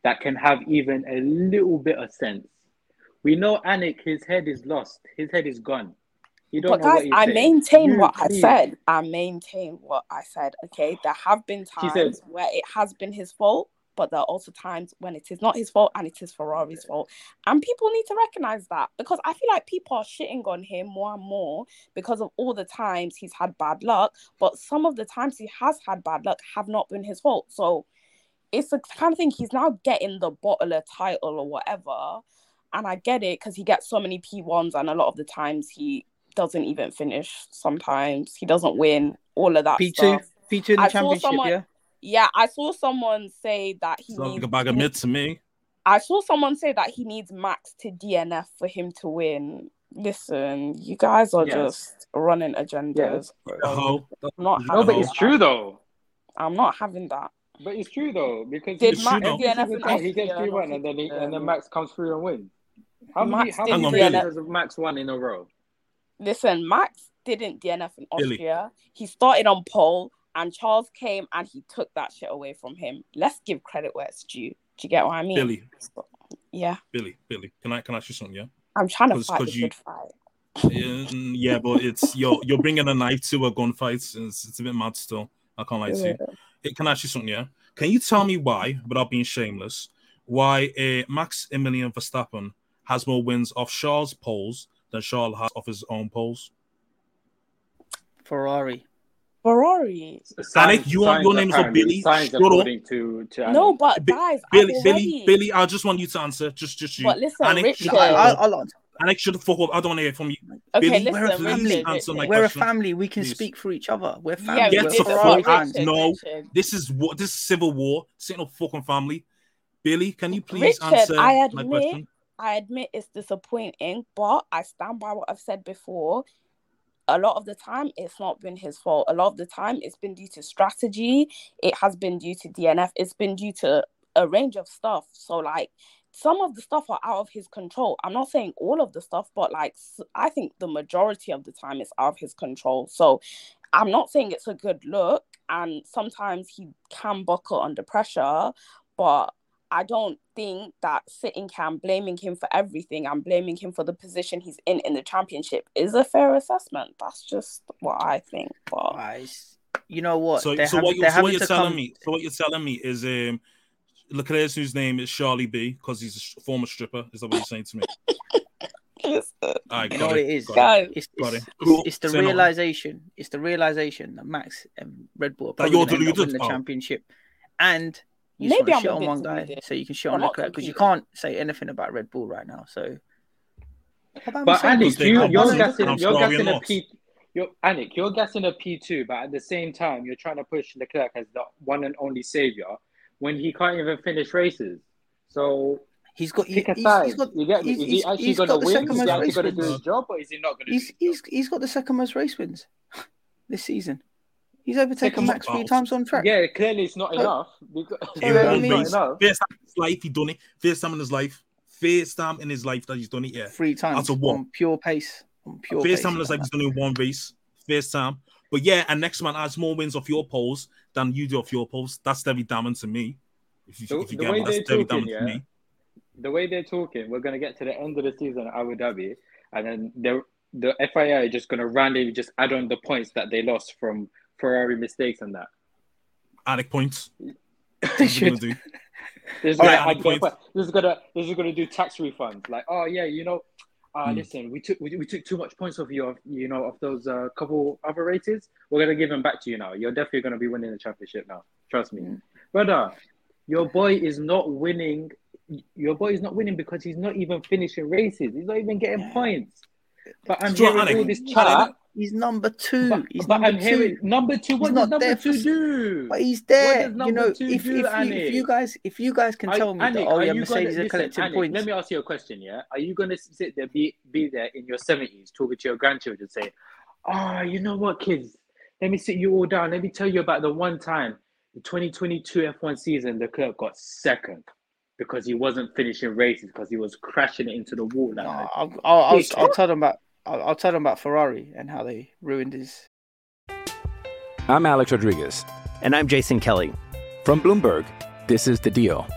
that can have even a little bit of sense. We know Anik, his head is lost. His head is gone. You don't But guys, I saying. maintain You, what I said. I maintain what I said. Okay, there have been times said- where it has been his fault, but there are also times when it is not his fault and it is Ferrari's fault. And people need to recognize that because I feel like people are shitting on him more and more because of all the times he's had bad luck. But some of the times he has had bad luck have not been his fault. So it's the kind of thing he's now getting the bottler title or whatever. And I get it because he gets so many P1s, and a lot of the times he doesn't even finish. Sometimes he doesn't win all of that P2, stuff. P2 in the I championship, someone- yeah. Yeah, I saw someone say that he It's like needs. a bag of mid to me. I saw someone say that he needs Max to DNF for him to win. Listen, you guys are Yes. just running agendas. Oh, I'm not No, but having it's true though. I'm not having that. But it's true though because Did he- Max every DNF single he gets Austria three one and and then he, and then Max comes through and wins. How many Max how didn't many Hang has Max won in a row? Listen, Max didn't DNF in. Austria. He started on pole, and Charles came and he took that shit away from him. Let's give credit where it's due. Do you get what I mean? Billy, Yeah, Billy, Billy. Can I can I ask you something? Yeah. I'm trying to fight the you- good fight. Yeah, yeah, but it's you're you're bringing a knife to a gunfight. It's, it's a bit mad still. I can't lie to you. Hey, Can I ask you something? Yeah. Can you tell me why, without being shameless, why uh, Max Emilian Verstappen has more wins off Charles' poles than Charles has off his own poles? Ferrari. Ferrari. Anik, you want your name is Billy? Shut up. to to No, but guys, Billy, I've Billy, already... Billy. I just want you to answer. Just, just you. But listen, Anik, Richard- shut I, up. I'll answer. Anik, shut the fuck up. I don't want to hear from you. Okay, Billy, listen, we're a Richard, family. Answer my We're a family. We can please. speak for each other. We're family. we Get We're the fuck out. Richard, No. Richard. This is what this is civil war. This ain't no fucking family. Billy, can you please Richard, answer I my question? I admit it's disappointing, but I stand by what I've said before. A lot of the time, it's not been his fault. A lot of the time, it's been due to strategy. It has been due to DNF. It's been due to a range of stuff. So, like, some of the stuff are out of his control. I'm not saying all of the stuff, but like I think the majority of the time it's out of his control. So I'm not saying it's a good look, and sometimes he can buckle under pressure, but I don't think that sitting can blaming him for everything and blaming him for the position he's in in the championship is a fair assessment. That's just what I think. But you know what? So, so hav- what, you, they're so what you're telling come- me? So what you're telling me is um, Leclerc's whose name is Charlie B because he's a sh- former stripper. Is that what you're saying to me? All right, You got know it, it is? got it, It's, got it's, it. Cool. it's, it's the Say no. realization. It's the realization that Max and Red Bull are probably you're going to win the Oh. championship, and you Maybe just I'm want a to shit on one guy so you can shit on not Leclerc because you can't say anything about Red Bull right now. So, But I'm Anik, you, you're sorry, guessing, you're sorry, guessing I'm a not. P. You're Anik, you're guessing a P two, but at the same time, you're trying to push Leclerc as the one and only savior when he can't even finish races. So he's got pick a he's- side. he's got- you get me? he's- Is he actually he's going got to the win? second Is he most actually race going to do his job, or is he not going to? he's he's he's got the second most race wins this season. He's overtaken Max mo- three times on track. Yeah, clearly it's not So- enough. Because So, In I one mean- race, first time in his life, he done it. First time in his life, first time in his life that he's done it. Yeah, three times That's a one. on pure pace. On pure First pace. time in his life, he's done it in one race. First time. But yeah, and next man has more wins off your poles than you do off your poles. That's very damning to me. If you, The- if you the get way that's they're very talking, to yeah, me. the way they're talking, we're going to get to the end of the season at Abu Dhabi, and then the the FIA are just going to randomly just add on the points that they lost from Ferrari mistakes and that. Attic points. They What are should. you gonna do? This is, All gonna, right, add- points. this is gonna this is gonna do tax refunds. Like, oh yeah, you know, uh, Hmm. listen, we took we, we took too much points off you, of, you know, of those uh, couple other races. We're gonna give them back to you now. You're definitely gonna be winning the championship now. Trust me, brother. Your boy is not winning. Your boy is not winning because he's not even finishing races. He's not even getting points. But I'm Do hearing what, all Anik? this Anik, chat. He's number two. But, he's but number I'm hearing two. number two. What He's does not number there two for- do? But he's there. You know, if, if, do, you, if you guys if you guys can Are- tell me that oh yeah, Mercedes gonna, are collecting listen, Anik, points. Let me ask you a question. Yeah, are you going to sit there, be be there in your seventies, talking to your grandchildren, saying, "Oh, ah, you know what, kids? Let me sit you all down. Let me tell you about the one time, the 2022 F1 season, the club got second because he wasn't finishing races because he was crashing it into the wall." That night. I'll, I'll, I'll, I'll tell them about I'll, I'll tell them about Ferrari and how they ruined his. I'm Alex Rodriguez. And I'm Jason Kelly. From Bloomberg, this is The Deal.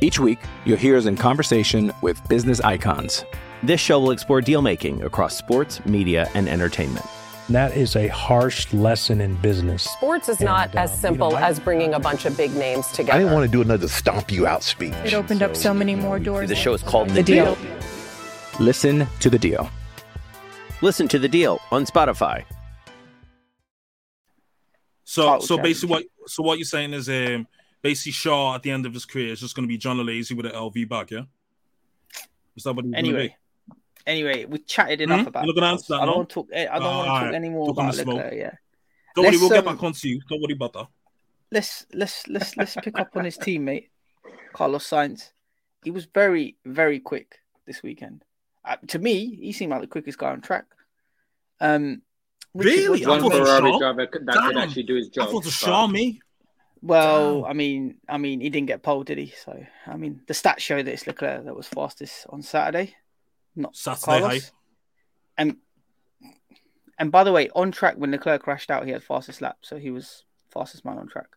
Each week, you'll hear us in conversation with business icons. This show will explore deal making across sports, media, and entertainment. That is a harsh lesson in business. Sports is And, not uh, as you simple know, I- as bringing a bunch of big names together. I didn't want to do another stomp you out speech. It opened up so many more doors. The show is called The deal. Listen to The Deal. Listen to the deal on Spotify. So, so basically, what so what you're saying is, um, basically Shaw at the end of his career is just going to be John Lazy with an LV bag, yeah? Is that what he's going Anyway, anyway, we chatted enough Hmm? about. You're gonna answer that, I don't no? want to talk. eh, I don't Ah, want to talk alright. any more Talk about the smoke. Leclerc. Yeah. Don't worry, Let's, we'll get um, back onto you. Don't worry about that. let's let's let's let's pick up on his teammate Carlos Sainz. He was very very quick this weekend. Uh, to me, he seemed like the quickest guy on track. Um, Richard, Really? I One thought it Ferrari driver that Damn. could actually do his job. I thought it Shaw, me. Well, Damn. I mean, I mean, he didn't get pole, did he? So, I mean, the stats show that it's Leclerc that was fastest on Saturday, not Saturday Carlos. hype. And and by the way, on track when Leclerc crashed out, he had fastest lap, so he was fastest man on track.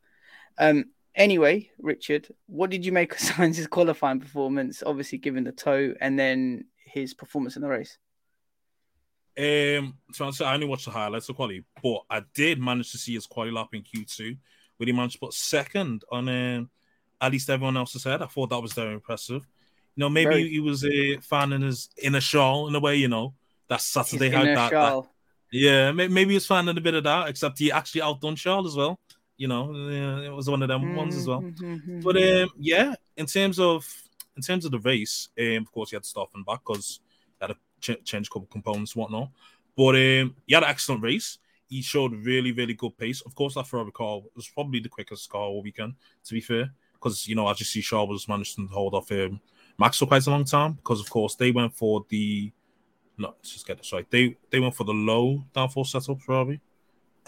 Um. Anyway, Richard, what did you make of Sainz's qualifying performance? Obviously, given the tow, and then his performance in the race. Um, to answer, I only watched the highlights of quality, but I did manage to see his quality lap in Q2, where he managed to put second on um, at least everyone else's head. I thought that was very impressive. You know, maybe Very. he was a fan in his inner shawl in a way. You know, that Saturday inner That, that, yeah, maybe he was finding a bit of that. Except he actually outdone Charles as well. You know, it was one of them ones as well. Mhm. But um, yeah, in terms of in terms of the race, um, of course, he had to stop and back because he had to ch- change a couple components, whatnot. But um, he had an excellent race. He showed really, really good pace. Of course, that Ferrari car was probably the quickest car all weekend. To be fair, because you know, as you see, Charles was managing to hold off um, Max for quite a long time. Because of course, they went for the no, let's just get this right. They they went for the low downforce setup, Ferrari,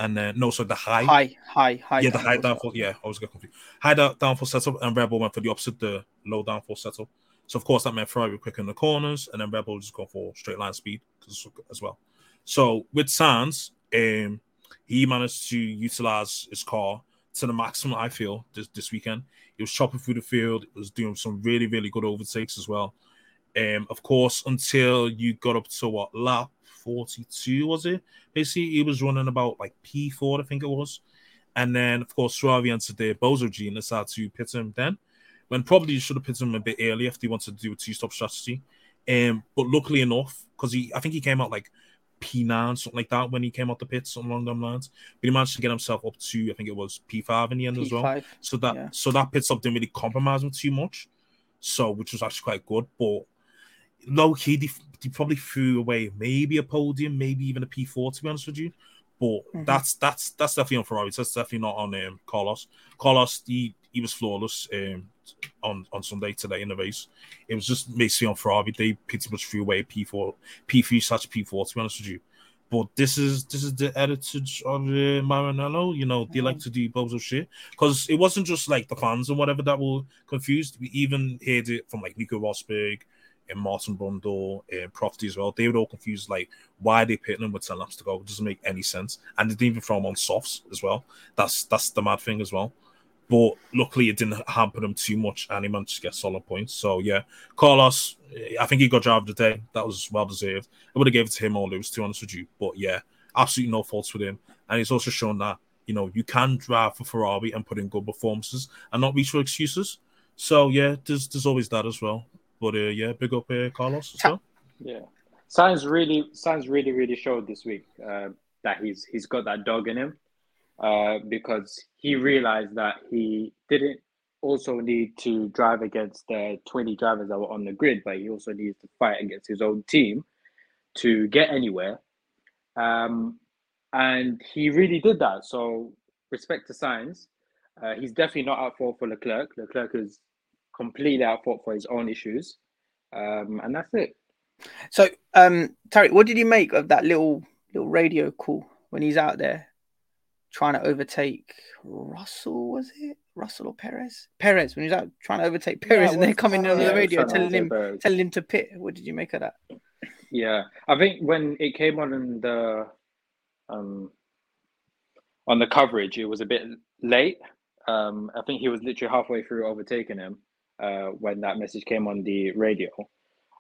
and then no, so the high high, high, high. yeah, the high downforce. Yeah, I was getting confused. High down, downforce setup, and Red Bull went for the opposite, the low downforce setup. So of course that meant Ferrari quick in the corners, and then Red Bull just go for straight line speed as well. So with Sainz, um, he managed to utilize his car to the maximum. I feel this this weekend, he was chopping through the field. He was doing some really really good overtakes as well. Um, of course, until you got up to what lap 42 was it? Basically, he was running about like P4, I think it was. And then, of course, Ferrari entered the Bozo G and decided to pit him then, when probably you should have pit him a bit earlier if they wanted to do a two stop strategy. Um, but luckily enough, because he, I think he came out like P9, something like that, when he came out the pits, along them lines. But he managed to get himself up to, I think it was P5 in the end P5, as well. So that yeah. so that pit stop didn't really compromise him too much. So, which was actually quite good. But low key, they, they probably threw away maybe a podium, maybe even a P4, to be honest with you. But mm-hmm. that's that's that's definitely on Ferrari. That's definitely not on um, Carlos. Carlos, he, he was flawless um, on on Sunday today in the race. It was just basically on Ferrari. They pretty much threw away P4, P3 such P4. To be honest with you, but this is this is the heritage of uh, Maranello. You know, they mm-hmm. like to do bozo shit because it wasn't just like the fans and whatever that were confused. We even heard it from like Nico Rosberg and Martin Brundle and Property as well. They were all confused, like why are they pitting them with 10 laps to go? It doesn't make any sense. And they didn't even throw them on softs as well. That's that's the mad thing as well. But luckily, it didn't hamper him too much, and he managed to get solid points. So yeah, Carlos, I think he got job of the day. That was well deserved. I would have gave it to him or Lewis, to be honest with you. But yeah, absolutely no faults with him, and he's also shown that you know you can drive for Ferrari and put in good performances and not reach for excuses. So yeah, there's there's always that as well. But uh, yeah, big up uh, Carlos as well. Yeah, Sainz really, Sainz really, really showed this week uh, that he's he's got that dog in him uh, because he realized that he didn't also need to drive against the 20 drivers that were on the grid, but he also needs to fight against his own team to get anywhere. Um, and he really did that. So respect to Sainz. Uh, he's definitely not out for for Leclerc. Leclerc is completely out fault for his own issues. Um, and that's it. So, um, Tarik, what did you make of that little little radio call when he's out there trying to overtake Russell? Was it Russell or Perez? Perez when he's out trying to overtake Perez, yeah, and they're coming in on yeah, the radio telling him Perez. telling him to pit. What did you make of that? Yeah, I think when it came on in the um on the coverage, it was a bit late. Um, I think he was literally halfway through overtaking him, uh, when that message came on the radio,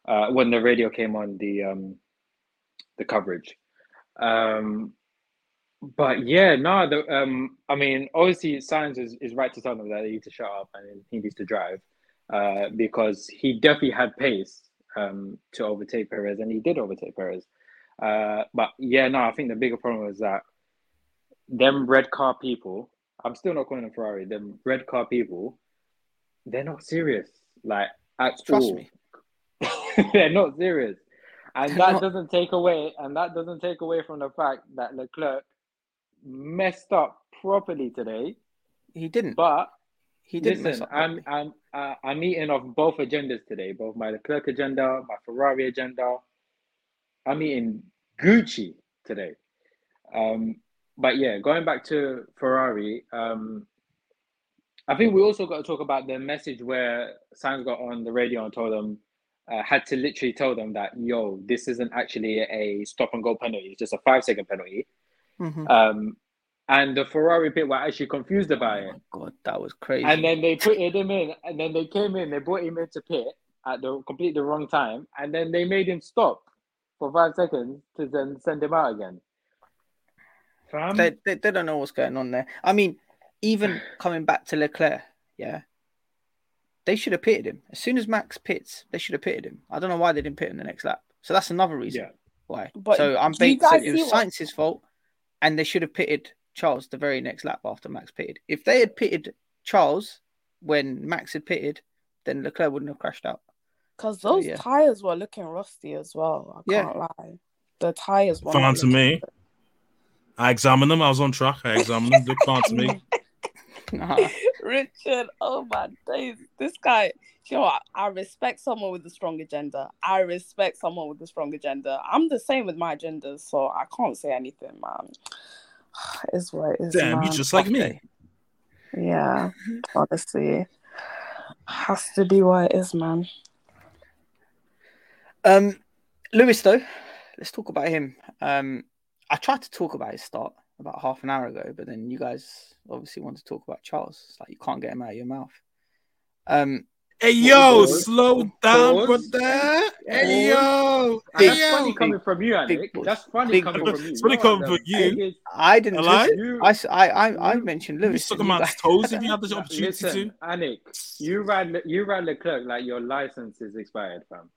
uh, when the radio came on the um, the coverage. Um, but yeah, no, the, um, I mean, obviously, Sainz is, is right to tell them that they need to shut up and he needs to drive uh, because he definitely had pace um, to overtake Perez and he did overtake Perez. Uh, but yeah, no, I think the bigger problem is that them red car people, I'm still not calling them Ferrari, them red car people they're not serious. Like at Trust all. me. they're not serious. And that doesn't take away and that doesn't take away from the fact that Leclerc messed up properly today. He didn't. But he didn't. Listen, I'm I'm uh, I'm eating off both agendas today, both my Leclerc agenda, my Ferrari agenda. I'm eating Gucci today. Um, but yeah, going back to Ferrari, um, I think we also got to talk about the message where Sainz got on the radio and told them, uh, had to literally tell them that, yo, this isn't actually a stop and go penalty. It's just a five second penalty. Mm-hmm. Um, and the Ferrari pit were actually confused about oh it. God, that was crazy. And then they put him in, and then they came in, they brought him into pit at the complete the wrong time, and then they made him stop for five seconds to then send him out again. They, they, they don't know what's going on there. I mean, even coming back to Leclerc, yeah, they should have pitted him as soon as Max pits. They should have pitted him. I don't know why they didn't pit him the next lap. So that's another reason yeah. why. But so I'm based. So it was Sainz's fault, and they should have pitted Charles the very next lap after Max pitted. If they had pitted Charles when Max had pitted, then Leclerc wouldn't have crashed out. Because those so, yeah. tires were looking rusty as well. I can't lie. The tires were. Fine to me. I examined them. I was on track. I examined them. They fine to me. Richard, oh my days. This guy, you know what? I respect someone with a strong agenda. I respect someone with a strong agenda. I'm the same with my agenda, so I can't say anything, man. It's what it is. Damn, you just like me. Yeah, honestly. Has to be what it is, man. Um, Lewis, though, let's talk about him. Um, I tried to talk about his start about half an hour ago, but then you guys obviously want to talk about Charles. It's like you can't get him out of your mouth. Um, Hey yo, Pause. slow down, Pause. brother. Hey Pause. yo, And hey that's funny yo. coming from you, big Anik. pause. That's funny Big coming pause. from you. It's funny coming are from you. I didn't. Hello? listen. I I you- mentioned You Lewis. suck a and you man's toes if you had the opportunity Listen, to. Anik, you ran you ran Leclerc like your license is expired, fam.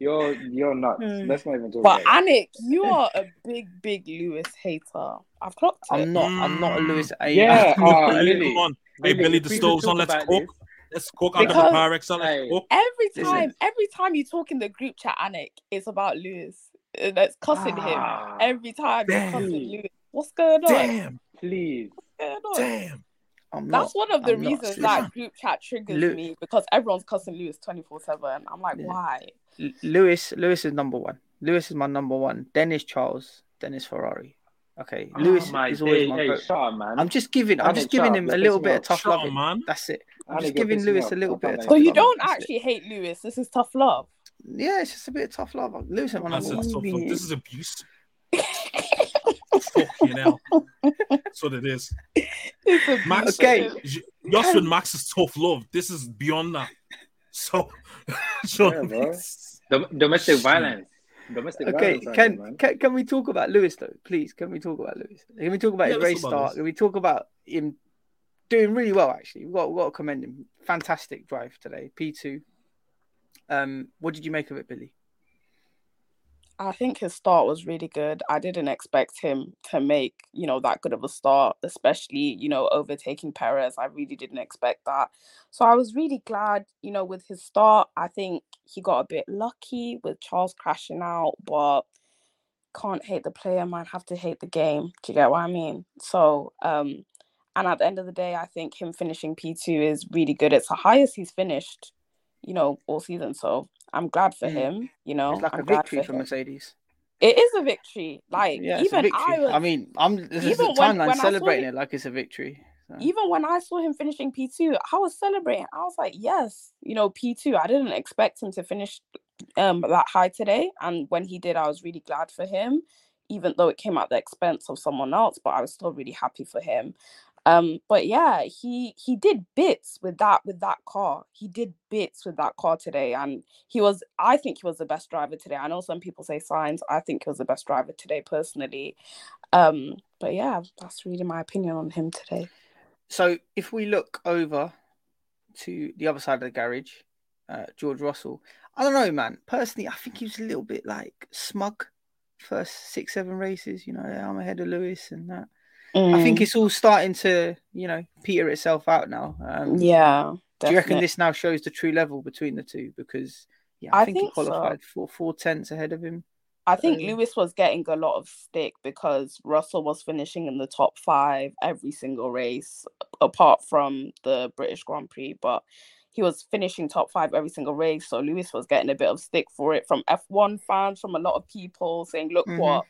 You're you're nuts. Hmm. Let's not even talk But about it. Anik, you are a big, big Lewis hater. I've clocked it. I'm not. I'm not a Lewis. I, Yeah, uh, Hey, Lily, come on. Hey, Lily, Billy, the stove's on. Let's about cook. this- Let's cook under the Because- Pyrex. Let's Hey. cook. Every Listen. time, every time you talk in the group chat, Anik, it's about Lewis. Uh, That's cussing Ah, him. Every time you're damn. cussing Lewis. What's going on? Damn, Please. What's going on? damn. I'm not. That's one of the I'm reasons Listen, that group chat triggers Lu- me because everyone's cussing Lewis 24 7. I'm like, Yeah. why? L- Lewis. Lewis is number one. Lewis is my number one. Then is Charles. Then is Ferrari. Okay. Oh Lewis oh my is always day. my. Hey, go- shut up, man. I'm just giving. I'm Anik, just giving him a little bit of tough Shut love. man. That's it. I'm Anik, just giving Lewis a little bit of let tough So you don't That's it. actually hate Lewis. This is tough love. Yeah, it's just a bit of tough love. Lewis is my number one. tough love. This is abuse. Fucking hell. That's what it is. Max, Okay. Yours with Max is tough love. This is beyond that. So, so Yeah, bro. Dom- domestic violence. Domestic Okay, violence. can, man. can can we talk about Lewis though? Please, can we talk about Lewis? Can we talk about Yeah, his race about start? Lewis. Can we talk about him doing really well? Actually, we've got we've got to commend him. Fantastic drive today, P two. Um, what did you make of it, Billy? I think his start was really good. I didn't expect him to make, you know, that good of a start, especially, you know, overtaking Perez. I really didn't expect that. So I was really glad, you know, with his start. I think he got a bit lucky with Charles crashing out, but can't hate the player, man. Have to hate the game. Do you get what I mean? So, um, and at the end of the day, I think him finishing P2 is really good. It's the highest he's finished, you know, all season. So I'm glad for Mm. him, you know. It's like I'm a victory for him. Mercedes. It is a victory. Like Yeah, even victory. I was, I mean, I'm this is the timeline when celebrating him- it like it's a victory. So. even when I saw him finishing P two, I was celebrating. I was like, yes, you know, P two. I didn't expect him to finish um that high today, and when he did, I was really glad for him, even though it came at the expense of someone else. But I was still really happy for him. Um, but yeah, he he did bits with that with that car. He did bits with that car today, and he was. I think he was the best driver today. I know some people say Sainz. I think he was the best driver today personally. Um, but yeah, that's really my opinion on him today. So if we look over to the other side of the garage, uh, George Russell, I don't know, man. Personally, I think he was a little bit like smug first six, seven races. You know, I'm ahead of Lewis and that. I think Mm. it's all starting to, you know, peter itself out now. Um, Yeah. Do you reckon this now shows the true level between the two? Because yeah, I, I think, think he so. qualified for four tenths ahead of him. I think So- Lewis was getting a lot of stick because Russell was finishing in the top five every single race, apart from the British Grand Prix. But he was finishing top five every single race, so Lewis was getting a bit of stick for it from F1 fans, from a lot of people saying, "Look Mhm. what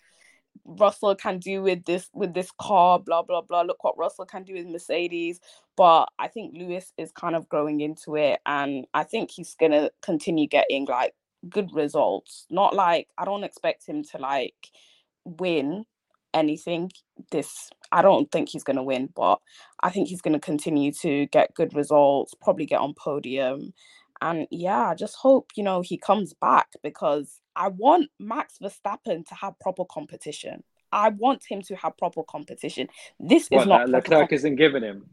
Russell can do with this with this car, blah blah blah. Look what Russell can do with Mercedes." But I think Lewis is kind of growing into it, and I think he's gonna continue getting like good results. Not like I don't expect him to like win anything this I don't think he's going to win, but I think he's going to continue to get good results, probably get on podium. And yeah, I just hope, you know, he comes back because I want Max Verstappen to have proper competition. I want him to have proper competition. This is not Leclerc com- isn't giving him.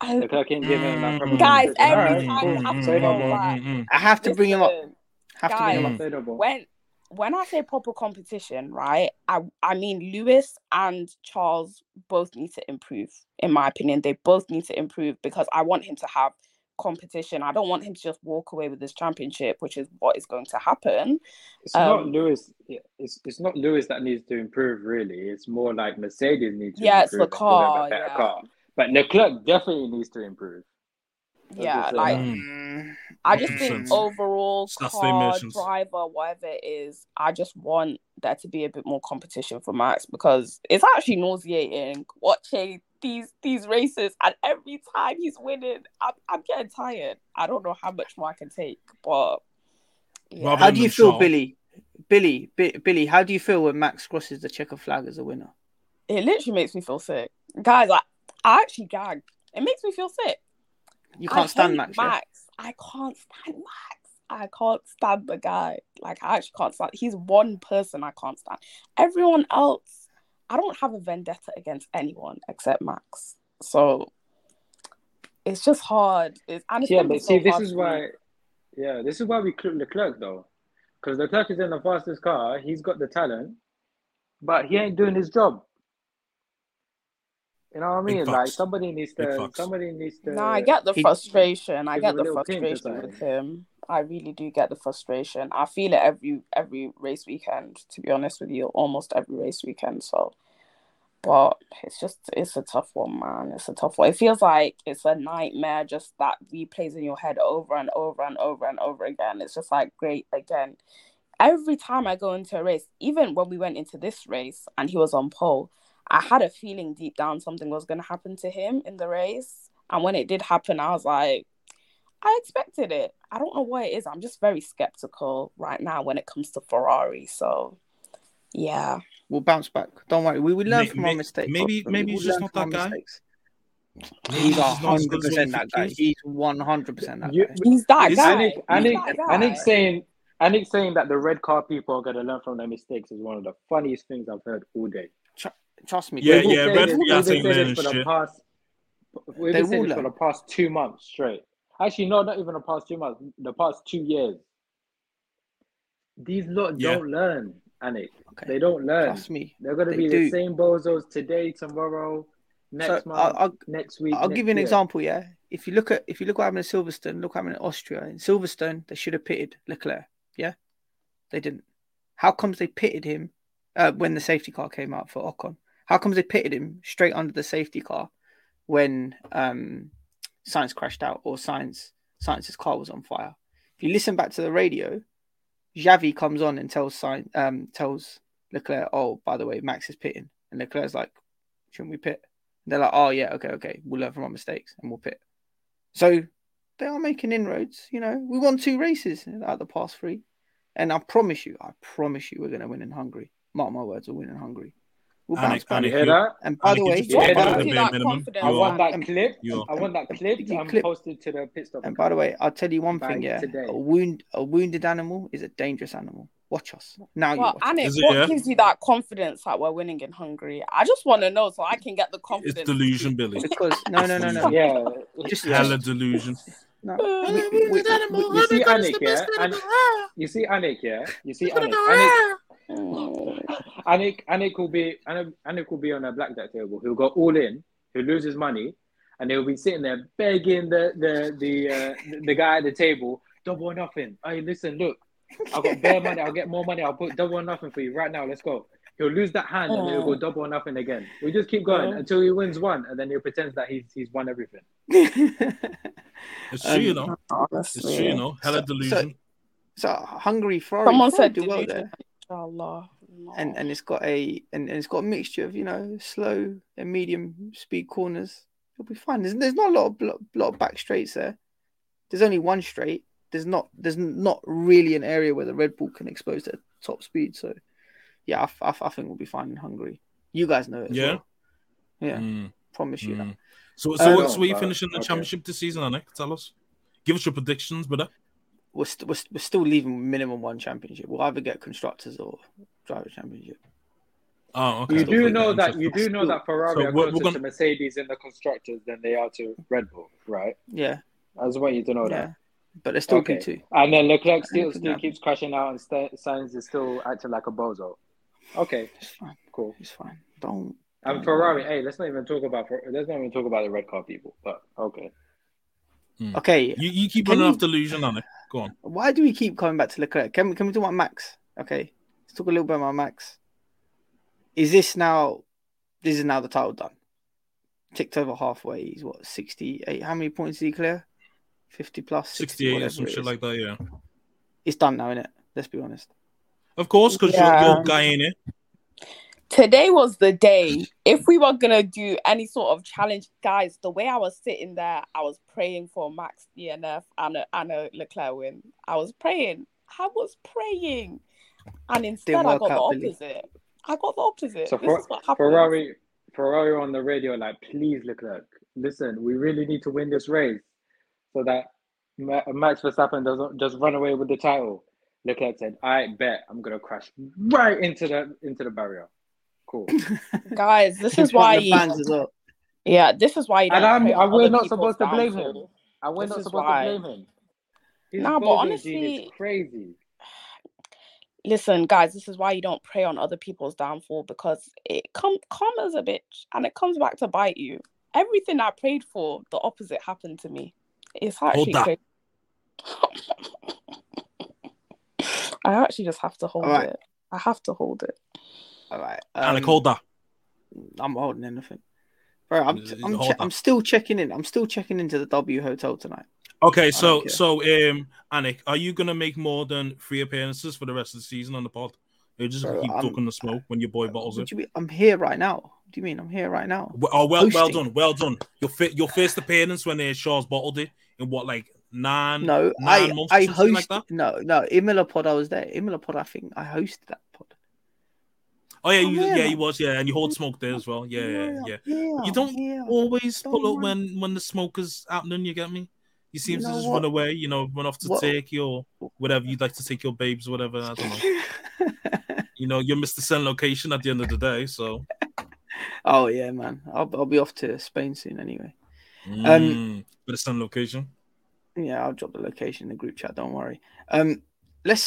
I- Leclerc ain't giving him that proper Guys, competition. every Alright, time you have to Say no go more. back. I have to bring him up. Listen, Have to bring him guys, up. Say no more. when when I say proper competition, right? I I mean Lewis and Charles both need to improve. In my opinion, they both need to improve because I want him to have competition. I don't want him to just walk away with this championship, which is what is going to happen. It's not Um, Lewis. It's it's not Lewis that needs to improve. Really, it's more like Mercedes needs to Yeah, it's the and a car, better yeah. car. But Leclerc definitely needs to improve. Let's Yeah, like. Mm, I just think 100%. overall That's the car driver, whatever it is, I just want there to be a bit more competition for Max because it's actually nauseating watching these these races and every time he's winning, I'm I'm getting tired. I don't know how much more I can take, but yeah. How do you feel, Charles. Billy? Billy, B- Billy, how do you feel when Max crosses the checker flag as a winner? It literally makes me feel sick, guys. I, I actually gag. It makes me feel sick. You can't I stand hate Max. yeah? Max. I can't stand Max. I can't stand the guy. Like I actually can't stand. He's one person I can't stand. Everyone else, I don't have a vendetta against anyone except Max. So it's just hard. It's and it's Yeah, gonna be but so see, this is for why. me. Yeah, this is why we clip the Leclerc though, because the Leclerc is in the fastest car. He's got the talent, but he ain't doing his job. You know what I mean? Like somebody needs to. Somebody needs to. No, I get the He- frustration. I get the little pinch or frustration with something. him. I really do get the frustration. I feel it every every race weekend. To be honest with you, almost every race weekend. So, but it's just it's a tough one, man. It's a tough one. It feels like it's a nightmare. Just that replays in your head over and over and over and over again. It's just like great again. Every time I go into a race, even when we went into this race and he was on pole, I had a feeling deep down something was going to happen to him in the race. And when it did happen, I was like, I expected it. I don't know what it is. I'm just very skeptical right now when it comes to Ferrari. So, yeah. We'll bounce back. Don't worry. We will learn May- from our mistakes. maybe- maybe will he's just not that guy. mistakes. He's he's hundred good as what percent that guy. He's one hundred percent that guy. He's that Is guy. Anik, He's Anik, that guy. Anik saying, Anik saying that the red car people are gonna learn from their mistakes is one of the funniest things I've heard all day. Tr- Trust me. Yeah, they yeah, We've red been people saying this- ain't saying learning this for the past. We've been saying this for the past two months straight. Actually, no, not even the past two months. The past two years. These lot Yeah. don't learn, Anik. Okay. They don't learn. Trust me. They're gonna They be do. the same bozos today, tomorrow, next So, month, I'll- I'll- next week. I'll next give you an year. example. Yeah, if you look at if you look what happened in Silverstone, look what happened in Austria. In Silverstone, they should have pitted Leclerc. Yeah, they didn't. How comes they pitted him uh, when the safety car came out for Ocon? How comes they pitted him straight under the safety car when um, Sainz crashed out or Sainz Sainz's car was on fire? If you listen back to the radio, Xavi comes on and tells Sainz um, tells Leclerc, "Oh, by the way, Max is pitting," and Leclerc's like, "Shouldn't we pit?" They're like, oh yeah, okay, okay, we'll learn from our mistakes and we'll pit. So they are making inroads. You know, we won two races out of the past three, and I promise you, I promise you, we're going to win in Hungary. Mark my words, we'll win in Hungary. We'll Anik, bounce back. You hear that? And by Anik, the way, just Yeah, that- about the Give bare that minimum. confidence, I want that and- clip. I want that clip. You I'm um, clip- posted to the pit stop. and by the way, I'll tell you one thing. Yeah, today. a wound, a wounded animal is a dangerous animal. Watch us now. You Well, watch us. Anik, it, what yeah? gives you that confidence that we're winning in Hungary? I just want to know so I can get the confidence. It's delusion, Billy. because no, no, no, no. Yeah. Just, Hella delusion. no. Uh, we, You see Anik, yeah? You see Anik, yeah? You see Anik. Anik, Anik, Anik will be Anik, Anik will be on a blackjack table. He'll go all in. He'll lose his money, and he'll be sitting there begging the the the uh, the, the guy at the table double or nothing. Hey, listen, look, I've got bare money. I'll get more money. I'll put double or nothing for you right now. Let's go. He'll lose that hand and he'll go double or nothing again. We just keep going until he wins one, and then he'll pretend that he's he's won everything. It's true, you know. It's Honestly. true, you know. Hella delusion. so Hungary, Ferrari, Someone Ferrari said do well there. Inshallah. No. and and it's got a and, and it's got a mixture of you know slow and medium speed corners. It'll be fine. There's, there's not a lot of lot, lot of back straights there. There's only one straight. There's not there's not really an area where the Red Bull can expose their top speed. So yeah, I, I, I think we'll be fine in Hungary. You guys know it. as Yeah? well. yeah. Mm, Promise you that. mm. So, Uh, so what's where you but- finishing the okay. championship this season, Anik? Tell us. Give us your predictions, brother. We're, st- we're, st- we're still leaving minimum one championship. We'll either get constructors or driver championship. Oh, okay. You do okay, know that you do know that Ferrari So are we're- we're closer gonna- to Mercedes in the constructors than they are to Red Bull, right? Yeah, I just want you to know yeah. that. But they're still Okay. P2. And then Leclerc still Look at still that. keeps crashing out, and st- Sainz is still acting like a bozo. Okay, It's fine. cool. It's fine. Don't. And don't Ferrari, worry. hey, let's not even talk about Fer- let's not even talk about the red car people. But okay, hmm. Okay. You, you keep Can running you- off delusion, Anik. Go on. Why do we keep coming back to Leclerc? Can we, can we talk about Max? Okay, let's talk a little bit about Max. Is this now? This is now the title done. Ticked over halfway. He's what sixty-eight. How many points did he clear? Fifty plus. 60, 68 or whatever some shit like that, yeah. It's done now, isn't it? Let's be honest. Of course, because Yeah. you're, you're guy in it. Today was the day. If we were gonna do any sort of challenge, guys, the way I was sitting there, I was praying for Max DNF and a, and a Leclerc win. I was praying. I was praying. and instead I got the opposite. I got the opposite. So this for, is what happens. Ferrari, Ferrari on the radio, like, please, Leclerc, listen, we really need to win this race so that Ma- Max Verstappen doesn't just run away with the title. Leclerc said, "I bet I'm gonna crash right into the into the barrier." Cool. Guys, this is why you. fans as well. Yeah, this is why you and I'm, pray and we're not supposed to blame him. downfall. And we're This not is supposed why. to blame him. His Nah, but Bobo gene is honestly- crazy. Listen, guys, this is why you don't prey on other people's downfall because it come karma's a bitch and it comes back to bite you. Everything I prayed for, the opposite happened to me. It's actually that. crazy. I actually just have to hold Alright. it. I have to hold it. All right. um, that. I'm holding anything. Bro, I'm I'm, che- I'm still checking in. I'm still checking into the W hotel tonight. Okay, so so um, Anik, are you gonna make more than three appearances for the rest of the season on the pod? You just Bro, keep I'm- ducking the smoke when your boy bottles it. I'm here right now. What do you mean? I'm here right now. Well, oh, well, well done, well done. Your fi- your first appearance when uh, Shaw's bottled it in what like nine No, nine I months I something like no, no. Imola pod. I was there. Imola pod. I think I hosted that pod. Oh yeah, I'm you, yeah, he was, yeah, and you hold smoke there as well. Yeah, yeah, yeah. Yeah, You don't yeah. always Don't pull up when when the smoke is happening. You get me? You seem You to just what? run away. You know, run off to What- Turkey or whatever you'd like to take your babes, or whatever. I don't know. you know, you're Mr. Send location at the end of the day. So, oh yeah, man. I'll I'll be off to Spain soon anyway. mm, but it's send location. Yeah, I'll drop the location in the group chat. Don't worry. Um, let's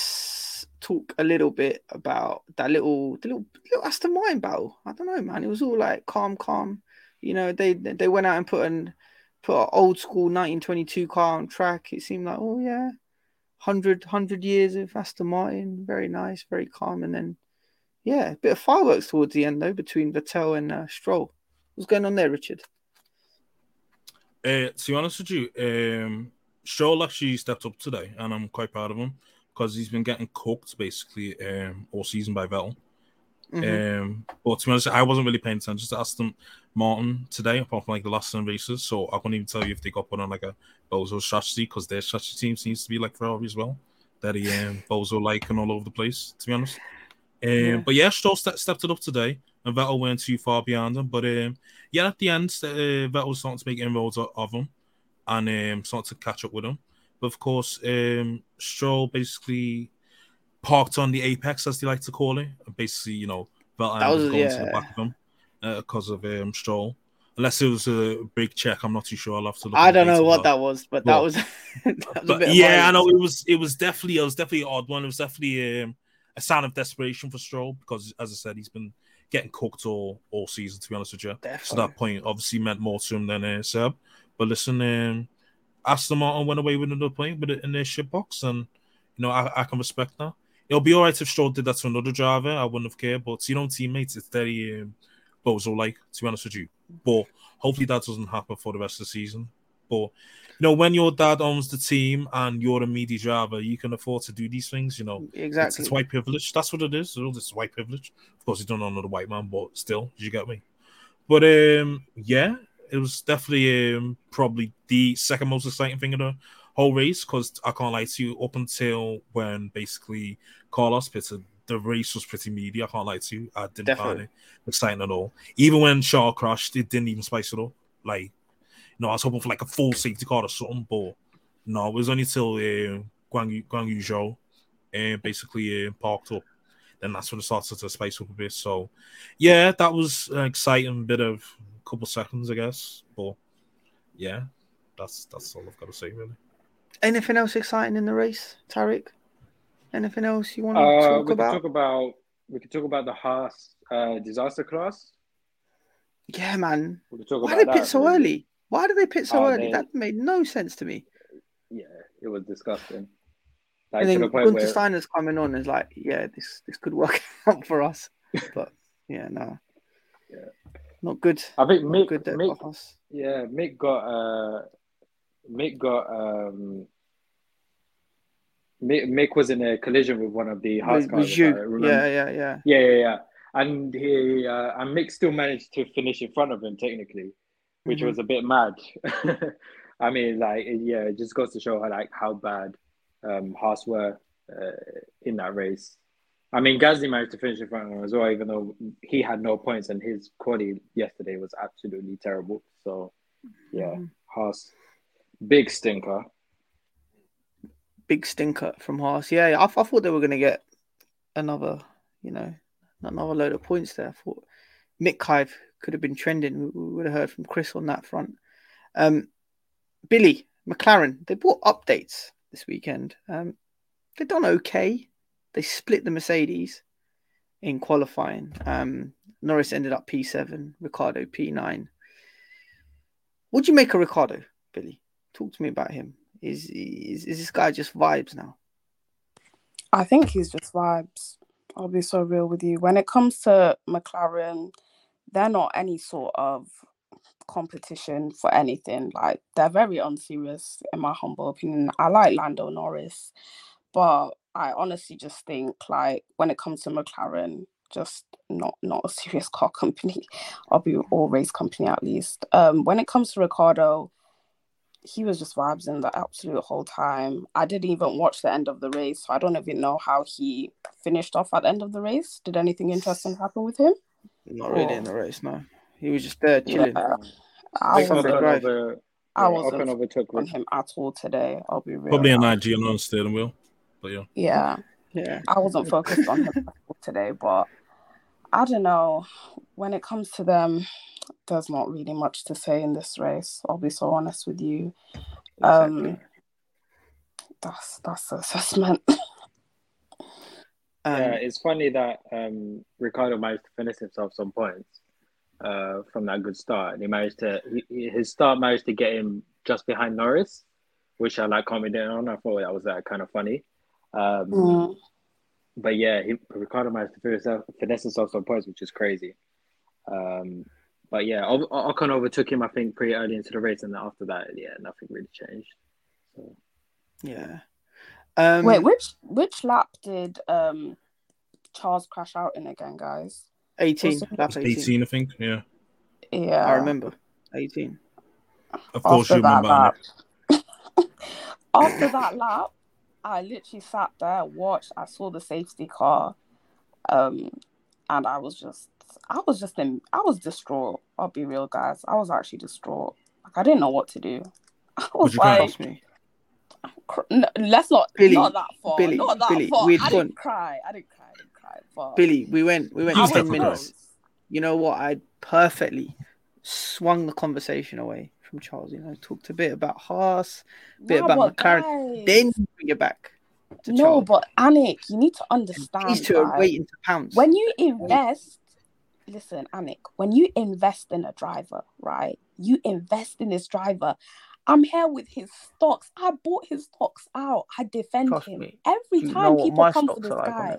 talk a little bit about that little, the little, little Aston Martin battle. I don't know, man. It was all like calm, calm. You know, they they went out and put an put an old school 1922 car on track. It seemed like, oh yeah, 100, 100 years of Aston Martin. Very nice, very calm. And then, yeah, a bit of fireworks towards the end though between Vettel and uh, Stroll. What's going on there, Richard? Uh, to be honest with you, um, Stroll actually stepped up today, and I'm quite proud of him because he's been getting cooked basically um, all season by Vettel. Mhm. Um, but to be honest, I wasn't really paying attention to Aston Martin today, apart from like the last 10 races. So I couldn't even tell you if they got put on like a Bozo strategy because their strategy team seems to be like Ferrari as well. That he um, Bozo like and all over the place, to be honest. Um, Yeah. But yeah, Stroll ste- stepped it up today, and Vettel weren't too far behind him. But um, yeah, at the end, uh, Vettel was starting to make inroads of, of him and um, starting to catch up with him. But of course, um, Stroll basically parked on the apex, as they like to call it. Basically, you know, That ended was- going to the back of him because of um, Stroll. Unless it was a big check, I'm not too sure. I'll have to look. I don't know what but- that was, but that was, that was but yeah, I know it was. It was definitely. It was definitely an odd one. It was definitely um, a sign of desperation for Stroll because, as I said, he's been getting cooked all all season. To be honest with you, so that point obviously meant more to him than uh, Seb. But listen, um, Aston Martin went away with another point with it in their shit box, and you know I, I can respect that. It'll be all right if Stroll did that to another driver. I wouldn't have cared, but you know, teammates, it's very um, bozo like. To be honest with you, but hopefully that doesn't happen for the rest of the season. But you know, when your dad owns the team and you're a media driver, you can afford to do these things. You know, Exactly. it's white privilege. That's what it is. It's white privilege. Of course, you don't honor the white man, but still, you get me. But um, yeah, it was definitely um, probably the second most exciting thing of the whole race because I can't lie to you. Up until when basically Carlos pitted, the race was pretty media. I can't lie to you. I didn't find it exciting at all. Even when Shaw crashed, it didn't even spice it up. Like, you know, I was hoping for like a full safety car or something, but no, it was only till uh, Guanyu, Guang Yu Zhou uh, basically uh, parked up. Then that's when it started to spice up a bit. So, yeah, that was an exciting bit of couple seconds, I guess. But yeah, that's that's all I've got to say, really. Anything else exciting in the race, Tarik? Anything else you want to Uh, talk we could about? talk about we could talk about the Haas uh, disaster class. Yeah, man. We could talk Why about did they pit so really. early? Why did they pit so Oh, early? they- That made no sense to me. Yeah, it was disgusting. Like and then the point Gunther where Steiner's coming on is like, yeah, this this could work out for us. But yeah, no. Not good. I think Mick, good Mick yeah, Mick got uh, Mick got um, Mick, Mick was in a collision with one of the Haas cars. Yeah, yeah, yeah. Yeah, yeah, yeah. And he uh, and Mick still managed to finish in front of him technically, which Mhm. was a bit mad. I mean, like, yeah, it just goes to show how like how bad um, Haas were uh, in that race. I mean, Gasly managed to finish in front of him as well, even though he had no points and his quality yesterday was absolutely terrible. So, yeah, Mhm. Haas, big stinker. Big stinker from Haas. Yeah, I, I thought they were going to get another, you know, another load of points there. I thought Mick Hive could have been trending. We, we would have heard from Chris on that front. Um, Billy McLaren, they bought updates this weekend. Um, they've done okay. They split the Mercedes in qualifying. Um, Norris ended up P7, Ricciardo P9. What do you make of Ricciardo, Billy? Talk to me about him. Is is, is this guy just vibes now? I think he's just vibes. I'll be so real with you. When it comes to McLaren, they're not any sort of competition for anything. Like they're very unserious, in my humble opinion. I like Lando Norris, but I honestly just think like when it comes to McLaren, just not not a serious car company, or be or race company at least. Um, when it comes to Ricciardo, he was just vibes in the absolute whole time. I didn't even watch the end of the race, so I don't even know how he finished off at the end of the race. Did anything interesting happen with him? Not really in the race, no. He was just there chilling. Yeah. I Ocon wasn't, drive. I wasn't Ocon overtook on him at all today. I'll be real. Probably a I- Nigerian on steering wheel. But yeah. Yeah, Yeah. I wasn't focused on him today, but I don't know. When it comes to them, there's not really much to say in this race. I'll be so honest with you. Um, that's that's the assessment. Um, yeah, it's funny that um, Ricciardo managed to finish himself some points uh, from that good start. and He managed to he, he- his start managed to get him just behind Norris, which I like commenting on. I thought that was uh, kind of funny. Um, Mm. But yeah, he, Ricciardo managed to finish himself, finesse himself some points, which is crazy. Um, but yeah, O- O- Ocon overtook him, I think, pretty early into the race, and then after that, yeah, nothing really changed. So, Yeah. Um, Wait, which which lap did um Charles crash out in again, guys? 18. Was it- Lap 18. 18, I think. Yeah. Yeah, I remember. 18. Of course, you after that remember. lap. After that lap, I literally sat there, watched. I saw the safety car, um, and I was just, I was just in, I was distraught. I'll be real, guys. I was actually distraught. Like I didn't know what to do. I was you like, Trust me. cr- n- let's not, Billy, not that far, Billy, not that Billy, far. we'd I gone- didn't cry. I didn't cry. I didn't cry. But Billy, we went we went I Use was that ten minutes. close. You know what? I perfectly swung the conversation away from Charles. You know, talked a bit about Haas, bit Nah, about McLaren. guys- Then bring it back no, Charles. but Anik, you need to understand. These two are waiting to pounce. when you invest listen anik when you invest in a driver right you invest in this driver i'm here with his stocks i bought his stocks out i defend Trust him me. every you time people come for this like guy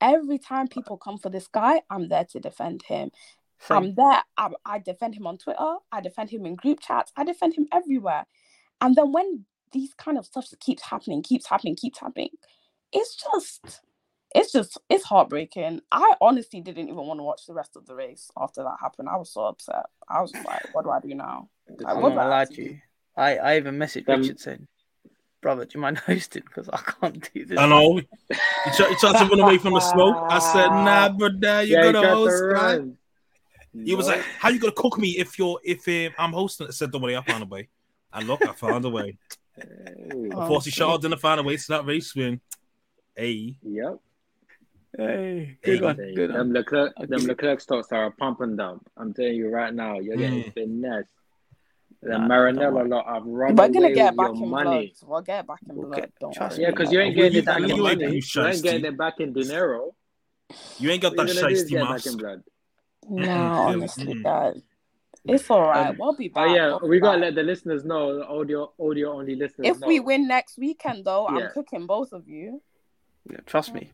every time people come for this guy i'm there to defend him Same. i'm there I, I defend him on twitter i defend him in group chats i defend him everywhere and then when these kind of stuff keeps happening keeps happening keeps happening it's just it's just it's heartbreaking. I honestly didn't even want to watch the rest of the race after that happened. I was so upset. I was like, what do I do now? Like, I'm what not gonna lie to you. I, I even messaged Um, Richard saying, brother, do you mind hosting? Because I can't do this. I know. You try, you tried to run away from the smoke. I said, nah, brother, you yeah, he got to tried to host, man. run. He was like, "How you gonna cook me if you're if um, I'm hosting?" I said, "Don't worry, I found a way." And look, I found a way. Hey. Unfortunately, Charles didn't find a way to that race win. Hey, Yep. Hey, good Hey, one. Say, Good them one. Leclerc, them give it- Leclerc stocks are a pump and dump. I'm telling you right now, you're getting Mm. finesse. The Nah, don't Maranello worry. lot have run We're gonna get back in money. blood. We'll get back in We'll blood. get- Don't trust worry. Yeah, because you ain't Will getting you it back believe in it, money. you You ain't getting it back in dinero. you ain't got that you gonna do is shiesty mask. In blood. No, honestly, guys, it's all right. Um, we'll be Oh back. yeah, we'll be we gotta back. let the listeners know, the audio audio only listeners If know. we win next weekend, though, Yeah. I'm cooking both of you. Yeah, trust me.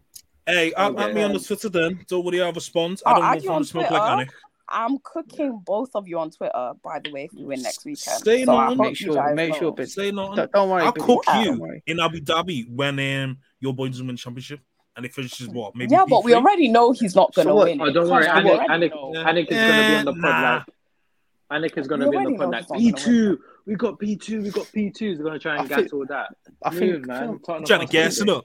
Hey, at, Okay. at me on the Twitter then. Don't worry, I'll respond. I Oh, don't add want you from on the smoke Twitter. like Annie. I'm cooking both of you on Twitter, by the way, if we win next weekend. Stay so I on. hope Make sure, make sure, Billy. Say nothing. Don't, don't worry, I'll Billy. cook Yeah. you in Abu Dhabi when um your boys win the championship and it finishes what? Maybe yeah, but we already know he's not gonna what? win. Oh, don't worry, Come on, Anik, Anik, know. Yeah. Anik is gonna be on the pod nah. like. Anik is gonna be on the already pod know like he's not gonna P two. We got P two. We got P two. He's gonna try and think- gas all that. I Move, think man. Phil- Tottenham trying to Hotspur. gas it up.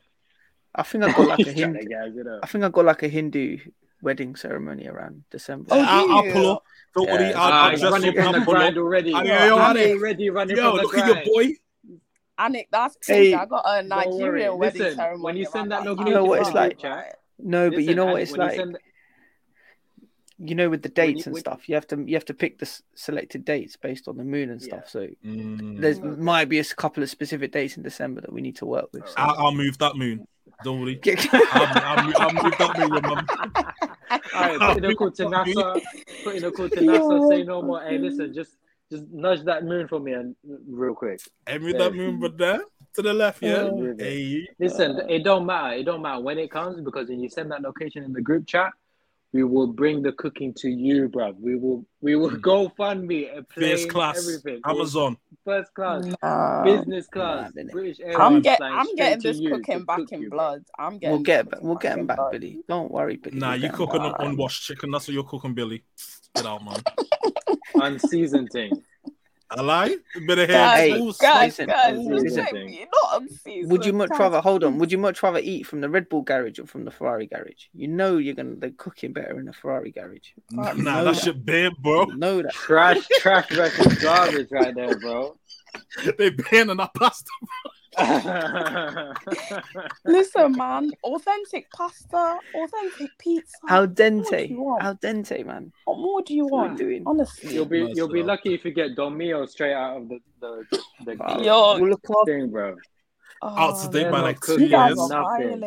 I think I got like a He's trying to Hindu. gas it up. I think I got like a Hindu wedding ceremony around December. Oh, I'll, do I'll pull up. Don't worry, Yeah. I'll, Ah, I'll he's running from the I'll pull up. grind already. Yo, Oh, yo, I'm Anik. already running Yo, from the look at your grind. Boy. Anik, that's crazy. Hey, I got a Nigerian wedding Listen, ceremony. when you send that around location You know what it's like? chat, No, but you know what it's when you like. You know, with the dates you- and stuff, you have to you have to pick the s- selected dates based on the moon and stuff. So Mm. there's might be a couple of specific dates in December that we need to work with. So. I'll, I'll move that moon. Don't worry. I'll, I'll, move- I'll move that moon, remember? Alright, put in a call to NASA. Put in a call to NASA. Say no more. Hey, listen, just just nudge that moon for me and real quick. Yeah. that moon, but there to the left, yeah. Yeah. Hey, Listen, it don't matter. It don't matter when it comes because when you send that location in the group chat, we will bring the cooking to you, bruv. We will we will mm. go fund me a plane, first class, everything. Amazon. First class, Nah. business class, Nah, innit? British I'm Airways. get I'm getting this cooking back cook in you, blood. I'm getting We'll get cooking we'll get him back, blood. Billy. Don't worry, Billy. Nah, we'll you get 'em cooking back. up unwashed chicken. That's what you're cooking, Billy. Get out, man. Unseasoned thing. I lie. Bit of hair. Guys, Hey, Ooh, guys, listen, guys, listen. respect me. You're not unseasoned. Would you much guys. rather hold on? Would you much rather eat from the Red Bull garage or from the Ferrari garage? You know you're gonna they're cooking better in the Ferrari garage. Nah, You nah know that that. shit bro. You know that. Trash, trash versus garbage right there, bro. They banning that pasta. Listen, man. Authentic pasta, authentic pizza. Al dente, al dente, man. What more do you What are you want? doing? Honestly. You'll be Nice you'll be enough. lucky if you get Domio straight out of the the, the Wow. Yo, We'll look thing, bro. Oh, out to oh, date by like two cooking you guys years. are Nothing.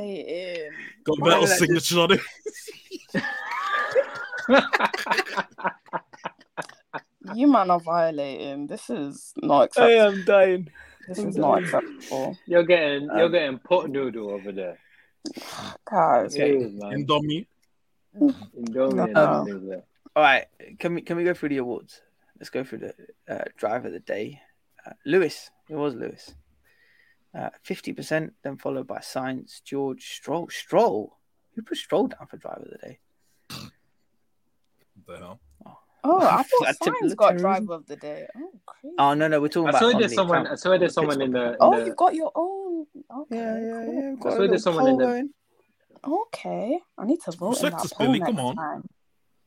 Got Why metal did I just- signature on it. You man are violating. This is not acceptable. I am dying. This is not acceptable. You're getting you're Um, getting pot noodle over there. Guys, Okay. Jeez, man. Indomie. Indomie No. everything. All right, can we can we go through the awards? Let's go through the uh, drive of the day. Uh, Lewis, it was Lewis. Uh, Fifty percent, then followed by Sainz, George, Stroll, Stroll. Who put Stroll down for drive of the day? What the hell? Oh, I thought That tip- got terrorism. driver of the day. Oh, crazy. Oh no, no, we're talking I about. saw there's someone. account, I saw there's someone in pit the. oh, in you the got your own. Okay, Yeah, yeah, cool. yeah. Got I a saw there's someone in the- going. Okay, I need to vote in that poll next come on. time.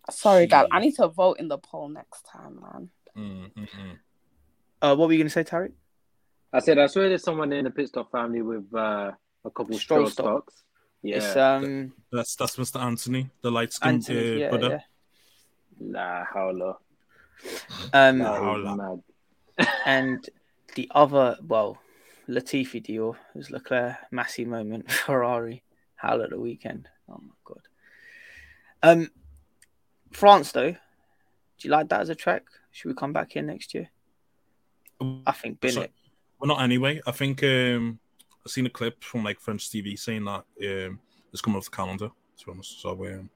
Sorry, guys. I need to vote in the poll next time, man. Mm, mm, mm. Uh, what were you going to say, Tariq? I said I saw there's someone in the pit stop family with uh, a couple of Stroll stocks. Yeah. It's um That's that's Mr. Anthony, the light skinned Anthony. uh, Yeah, brother. yeah. Nah, how low. Um, That How is and the other, well, Latifi Dior was Leclerc, Massey moment, Ferrari, howl at the weekend. Oh my god. Um, France though, do you like that as a track? Should we come back here next year? I think bin So- Well, not anyway. I think um, I've seen a clip from like French TV saying that um, it's coming off the calendar. To be honest, so um,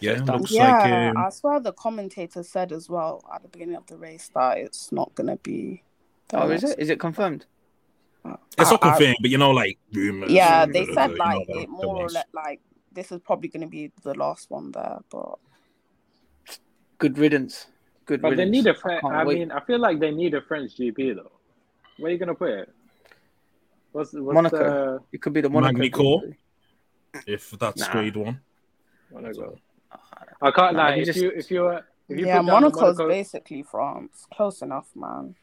yeah, it's done. looks yeah, like um, I swear the commentator said as well at the beginning of the race that it's not gonna be. the Oh, is it? Is it confirmed? it's not I- I- confirmed, but you know, like rumors. Yeah, and they the- said the- you like know, it the more or less like this is probably gonna be the last one there, but Good riddance. Good But they riddance. need a I French. can't I mean, I feel like they need a French GP though. Where are you gonna put it? What's, what's Monaco. It could be the Monaco. Magny-Cours? If that's Nah. grade one. the Monaco? I can't Nah, lie. you If just- you if you were if you yeah, put down the Monaco's Monaco, basically France. Close enough, man.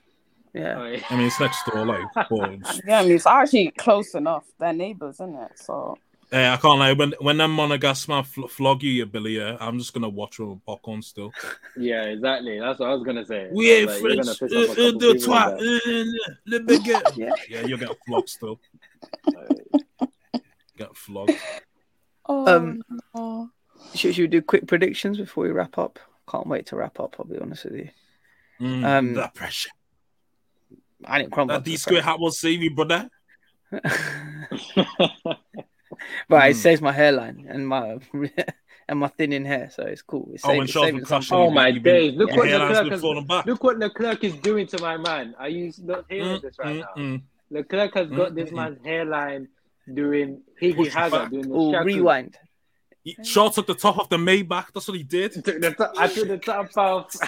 Yeah. Oh, yeah. I mean, it's next door, like. But Yeah, I mean it's actually close enough. They're neighbors, isn't it? So Eh, I can't lie. When when them Monegasque man fl- flog you, you Billy, yeah, I'm just gonna watch them with popcorn still. yeah, exactly. That's what I was gonna say. We ain't Like, you're gonna French. piss Uh, off a uh, couple the people twat. uh, uh, Le baguette. Yeah. Yeah, you'll get flogged still. Get flogged. oh, Um, no. Should, should we do quick predictions before we wrap up? Can't wait to wrap up. I'll be honest with you. Mm, Um, that pressure. I didn't crumble. That D square hat will save you, brother. But it Mm. saves my hairline and my and my thinning hair, so it's cool. It's Oh, saving, when it's Charles saving was some crashing, Oh my days! Look your what hairline's Leclerc has, look what Leclerc is doing to my man. Are you not hearing Mm, this right mm, now? mm. Leclerc has got this Mm, mm. man's hairline doing Higgy Push it Hazard doing the Oh, rewind. He- Shaw took the top off the Maybach. That's what he did. Took the top, I took the top off.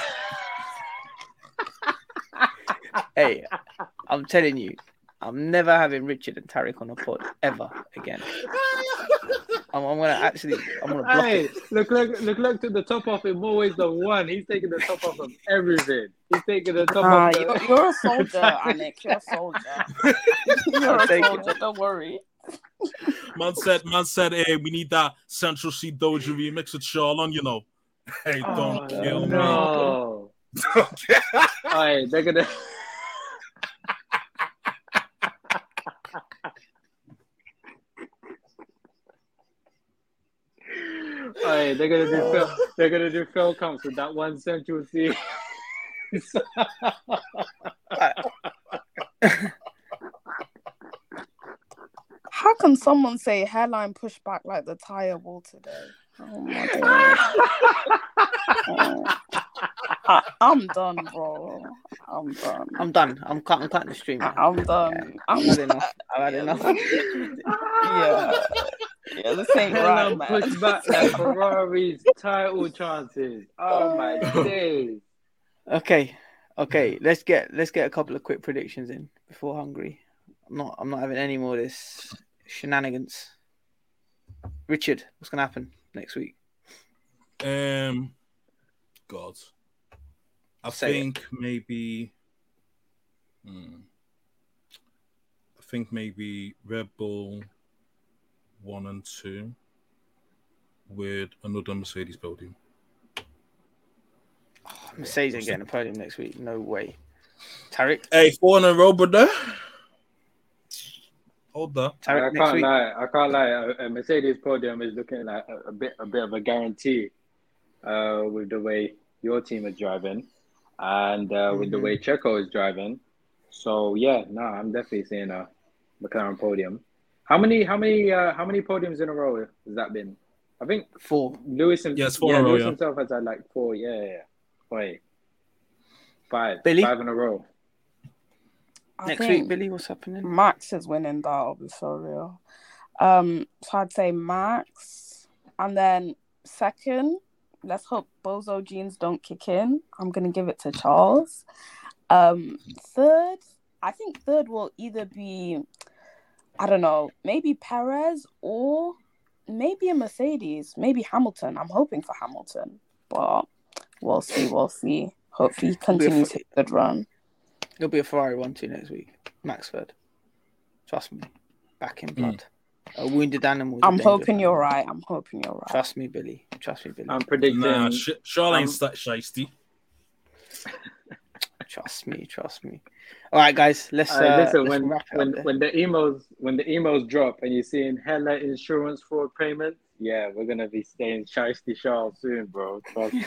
Hey, I'm telling you, I'm never having Richard and Tarik on a pod ever again. I'm, I'm gonna actually, I'm gonna block Hey, it. look, Leclerc took the top off in more ways than one. He's taking the top off of everything. He's taking the top Ah, off. the- you're, you're a soldier, Anik. You're a soldier. You're a take it. soldier. Don't worry. Man said, man said, hey, we need that Central Cee Doja remix with Charlon, you know. Hey, oh, don't Oh, kill me. no. Hey, they're gonna. Hey, they're gonna do Phil, they're gonna do Phil counts with that one central Cee. How can someone say hairline pushed back like the tire wall today? Oh my god. Oh. I, I'm done, bro. I'm done. I'm done. I'm cutting, I'm cutting the stream. I'm done. I've I'm had enough. I've had enough. yeah. Yeah, this ain't right, Helen man. pushed back like Ferrari's title chances. Oh my days. Okay, okay. Let's get let's get a couple of quick predictions in before Hungary. I'm not I'm not having any more of this shenanigans. Richard, what's gonna happen next week? Um, God, I Say it. think maybe. Hmm, I think maybe Red Bull one and two with another Mercedes podium. Mercedes ain't getting a podium next week. No way. Tarik. Hey, four in a row, brother. Hold that. I Tarik next can't week. lie. I can't lie. A, a Mercedes podium is looking like a, a bit, a bit of a guarantee, uh, with the way your team is driving, and uh, with the Mhm. way Checo is driving. So yeah, no, I'm definitely seeing a McLaren podium. How many, how many, uh, how many podiums in a row has that been? I think Four. Lewis and Yeah, it's four in a row, yeah. himself has had like four. Yeah, yeah, yeah. Wait, five, Billy? five in a row. I Next week, Billy, what's happening? Max is winning that, I'll be so real. Um, so I'd say Max. And then second, let's hope Bozo genes don't kick in. I'm gonna give it to Charles. Um, third, I think third will either be I don't know, maybe Perez or maybe a Mercedes, maybe Hamilton. I'm hoping for Hamilton, but we'll see, we'll see. Hopefully he continues his good run. It'll be a Ferrari one two next week. Maxford. Trust me. Back in blood. A wounded animal. is a I'm hoping you're animal. right. I'm hoping you're right. Trust me, Billy. Trust me, Billy. I'm predicting. Nah, sh- Charlotte ain't um, that shiesty. Trust me, trust me. All right, guys, let's, uh, Alright, listen, let's when wrap it when up when the emails when the emails drop and you're seeing hella insurance fraud payments, yeah, we're gonna be staying shiesty Charles soon, bro. Trust me.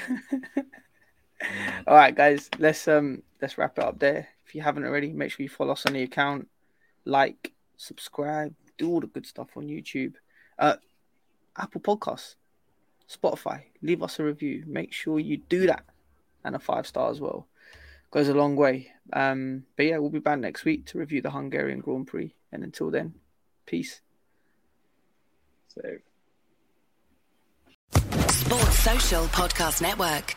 All right, guys, let's um let's wrap it up there. If you haven't already, make sure you follow us on the account, like, subscribe, do all the good stuff on YouTube, uh, Apple Podcasts, Spotify. Leave us a review. Make sure you do that, and a five star as well. Goes a long way. Um, but yeah, we'll be back next week to review the Hungarian Grand Prix. And until then, peace. Safe. Sports Social Podcast Network.